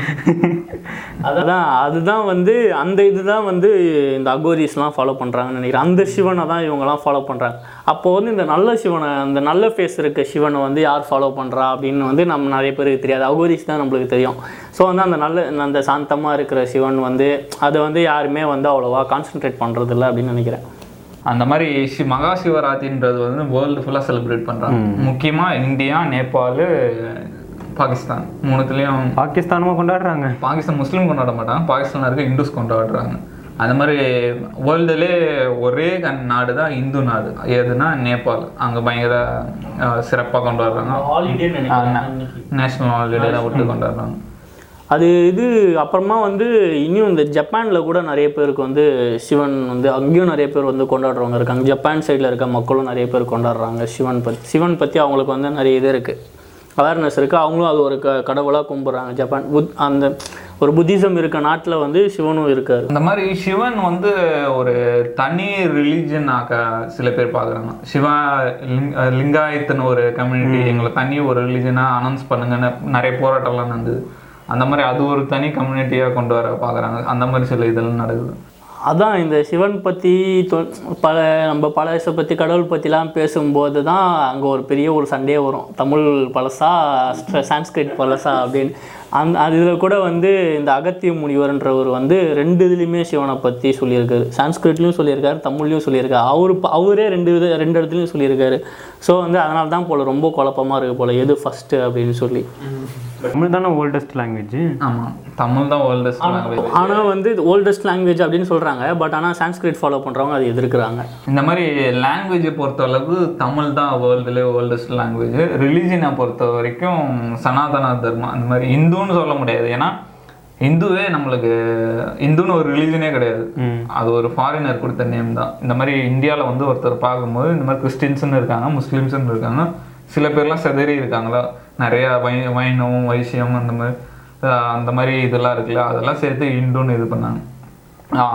அதுதான் அதுதான் வந்து அந்த இதுதான் வந்து இந்த அகோரிஸ்லாம் ஃபாலோ பண்ணுறாங்கன்னு நினைக்கிறேன். அந்த சிவனை தான் இவங்கெல்லாம் ஃபாலோ பண்ணுறாங்க அப்போ வந்து இந்த நல்ல சிவனை அந்த நல்ல ஃபேஸ் இருக்க சிவனை வந்து யார் ஃபாலோ பண்ணுறா அப்படின்னு வந்து நம்ம நிறைய பேருக்கு தெரியாது. அகோரிஸ் தான் நம்மளுக்கு தெரியும். ஸோ வந்து அந்த நல்ல அந்த சாந்தமாக இருக்கிற சிவன் வந்து அதை வந்து யாருமே வந்து அவ்வளோவா கான்சென்ட்ரேட் பண்ணுறதில்ல அப்படின்னு நினைக்கிறேன். அந்த மாதிரி சி மகா சிவராத்திரின்றது வந்து வேர்ல்டு ஃபுல்லாக செலிப்ரேட் பண்றாங்க. முக்கியமா இந்தியா நேபாள் பாகிஸ்தான். மூணுத்துலேயும் பாகிஸ்தானும் கொண்டாடுறாங்க. பாகிஸ்தான் முஸ்லீம் கொண்டாட மாட்டாங்க. பாகிஸ்தானில் இருக்க இந்துஸ் கொண்டாடுறாங்க. அந்த மாதிரி வேர்ல்டுலே ஒரே நாடு தான் இந்து நாடு. எதுனா நேபாள். அங்கே பயங்கர சிறப்பாக கொண்டாடுறாங்க. ஹாலிடே நேஷனல் ஹாலிடே தான் விட்டு கொண்டாடுறாங்க. அது இது அப்புறமா வந்து இன்னும் இந்த ஜப்பானில் கூட நிறைய பேருக்கு வந்து சிவன் வந்து அங்கேயும் நிறைய பேர் வந்து கொண்டாடுறவங்க இருக்காங்க. ஜப்பான் சைடில் இருக்க மக்களும் நிறைய பேர் கொண்டாடுறாங்க சிவன் பற்றி சிவன் பற்றி அவங்களுக்கு வந்து நிறைய இது இருக்குது அவேர்னஸ் இருக்குது அவங்களும் அது ஒரு க கடவுளாக கும்பிட்றாங்க. ஜப்பான் புத் அந்த ஒரு புத்திசம் இருக்க நாட்டில் வந்து சிவனும் இருக்கார். இந்த மாதிரி சிவன் வந்து ஒரு தனி ரிலீஜன் ஆக்க சில பேர் பார்க்குறாங்க. சிவா லிங் லிங்காயத்துன்னு ஒரு கம்யூனிட்டி எங்களை தனி ஒரு ரிலீஜனாக அனௌன்ஸ் பண்ணுங்கன்னு நிறைய போராட்டம்லாம் நடந்தது. அந்த மாதிரி அது ஒரு தனி கம்யூனிட்டியாக கொண்டு வர பார்க்குறாங்க. அந்த மாதிரி சில இதெல்லாம் நடக்குது. அதான் இந்த சிவன் பற்றி பல நம்ம பழசை பற்றி கடவுள் பற்றிலாம் பேசும்போது தான் அங்கே ஒரு பெரிய ஒரு சண்டையே வரும். தமிழ் பழசா சான்ஸ்கிரிட் பழசா அப்படின்னு. அந்த அது இதில் கூட வந்து இந்த அகத்திய முனிவர்ன்றவர் வந்து ரெண்டு இதுலேயுமே சிவனை பற்றி சொல்லியிருக்காரு. சான்ஸ்கிரிட்லேயும் சொல்லியிருக்காரு தமிழ்லையும் சொல்லியிருக்காரு. அவர் அவரே ரெண்டு வித ரெண்டு இடத்துலையும் சொல்லியிருக்காரு. ஸோ வந்து அதனால தான் போல் ரொம்ப குழப்பமாக இருக்குது போல் எது ஃபஸ்ட்டு அப்படின்னு சொல்லி. தமிழ் தானே ஓல்டஸ்ட் லாங்குவேஜ் ஆமாம் தமிழ் தான் வேர்ல்டஸ்ட் லாங்குவேஜ் ஆனால் வந்து ஓல்டஸ்ட் லாங்குவேஜ் அப்படின்னு சொல்கிறாங்க பட் ஆனால் சான்ஸ்கிரிட் ஃபாலோ பண்ணுறவங்க அதை எதிர்க்கிறாங்க. இந்த மாதிரி லாங்குவேஜை பொறுத்த அளவுக்கு தமிழ் தான் வேர்ல்டுலேயே வேர்ல்டஸ்ட் லாங்குவேஜ் ரிலீஜனை பொறுத்த வரைக்கும் சனாதன தர்மம் அந்த மாதிரி இந்துன்னு சொல்ல முடியாது. ஏன்னா இந்துவே நம்மளுக்கு இந்துன்னு ஒரு ரிலீஜனே கிடையாது. அது ஒரு ஃபாரினர் கொடுத்த நேம் தான். இந்த மாதிரி இந்தியாவில் வந்து ஒருத்தர் பார்க்கும்போது இந்த மாதிரி கிறிஸ்டின்ஸ்னு இருக்காங்க முஸ்லீம்ஸ்னு இருக்காங்க சில பேர்லாம் செதறி இருக்காங்களா? நிறைய வை வைணவம் வைசியம் அந்த மாதிரி அந்த மாதிரி இதெல்லாம் இருக்குல்ல அதெல்லாம் சேர்த்து இந்துன்னு இது பண்ணாங்க.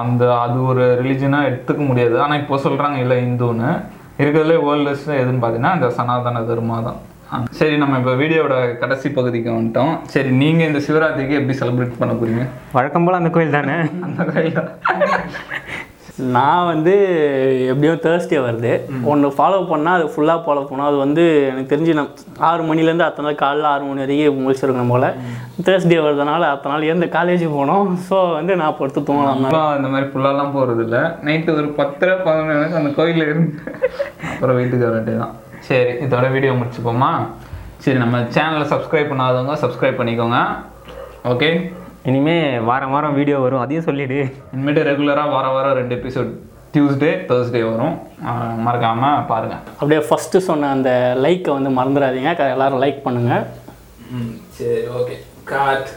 அந்த அது ஒரு ரிலிஜனாக எடுத்துக்க முடியாது. ஆனால் இப்போ சொல்கிறாங்க இல்லை இந்துன்னு இருக்கிறதுலே வேர்ல்டஸ்ட் எதுன்னு பார்த்தீங்கன்னா இந்த சனாதன தர்மா தான். சரி நம்ம இப்போ வீடியோவோட கடைசி பகுதிக்கு வந்துட்டோம். சரி நீங்கள் இந்த சிவராத்திரிக்கு எப்படி செலிப்ரேட் பண்ண போறீங்க? வழக்கம் போல் அந்த கோயில் தானே? அந்த கையில் நான் வந்து எப்படியும் தேர்ஸ்டே வருது. ஒன்று ஃபாலோ பண்ணால் அது ஃபுல்லாக ஃபாலோ பண்ணோம் அது வந்து எனக்கு தெரிஞ்சு நான் ஆறு மணிலேருந்து அத்தனை நாள் காலைல ஆறு மணி வரைக்கும் முடிச்சிருக்கணும் போல். தேர்ஸ்டே வருதுனால அத்தனை நாள் எந்த காலேஜ் போனோம். ஸோ வந்து நான் படுத்து தூங்கலாம். அந்த இந்த மாதிரி ஃபுல்லாலாம் போகிறது இல்லை. நைட்டு ஒரு பத்தரை பதினொன்று மணிக்கு அந்த கோயிலில் இருந்து அப்புறம் வீட்டுக்கு வர தான் சரி இதோட வீடியோ முடிச்சுப்போமா? சரி நம்ம சேனலை சப்ஸ்கிரைப் பண்ணாதவங்க சப்ஸ்கிரைப் பண்ணிக்கோங்க. ஓகே இனிமே வாரம் வாரம் வீடியோ வரும். அதையும் சொல்லிடு. இனிமேட்டு ரெகுலராக வார வாரம் ரெண்டு எபிசோட் டியூஸ்டே தேர்ஸ்டே வரும். ஆஹ் மறக்காம பாருங்க. அப்படியே ஃபஸ்ட்டு சொன்ன அந்த லைக்கை வந்து மறந்துடாதீங்க. எல்லாரும் லைக் பண்ணுங்கள் சரி ஓகே காட்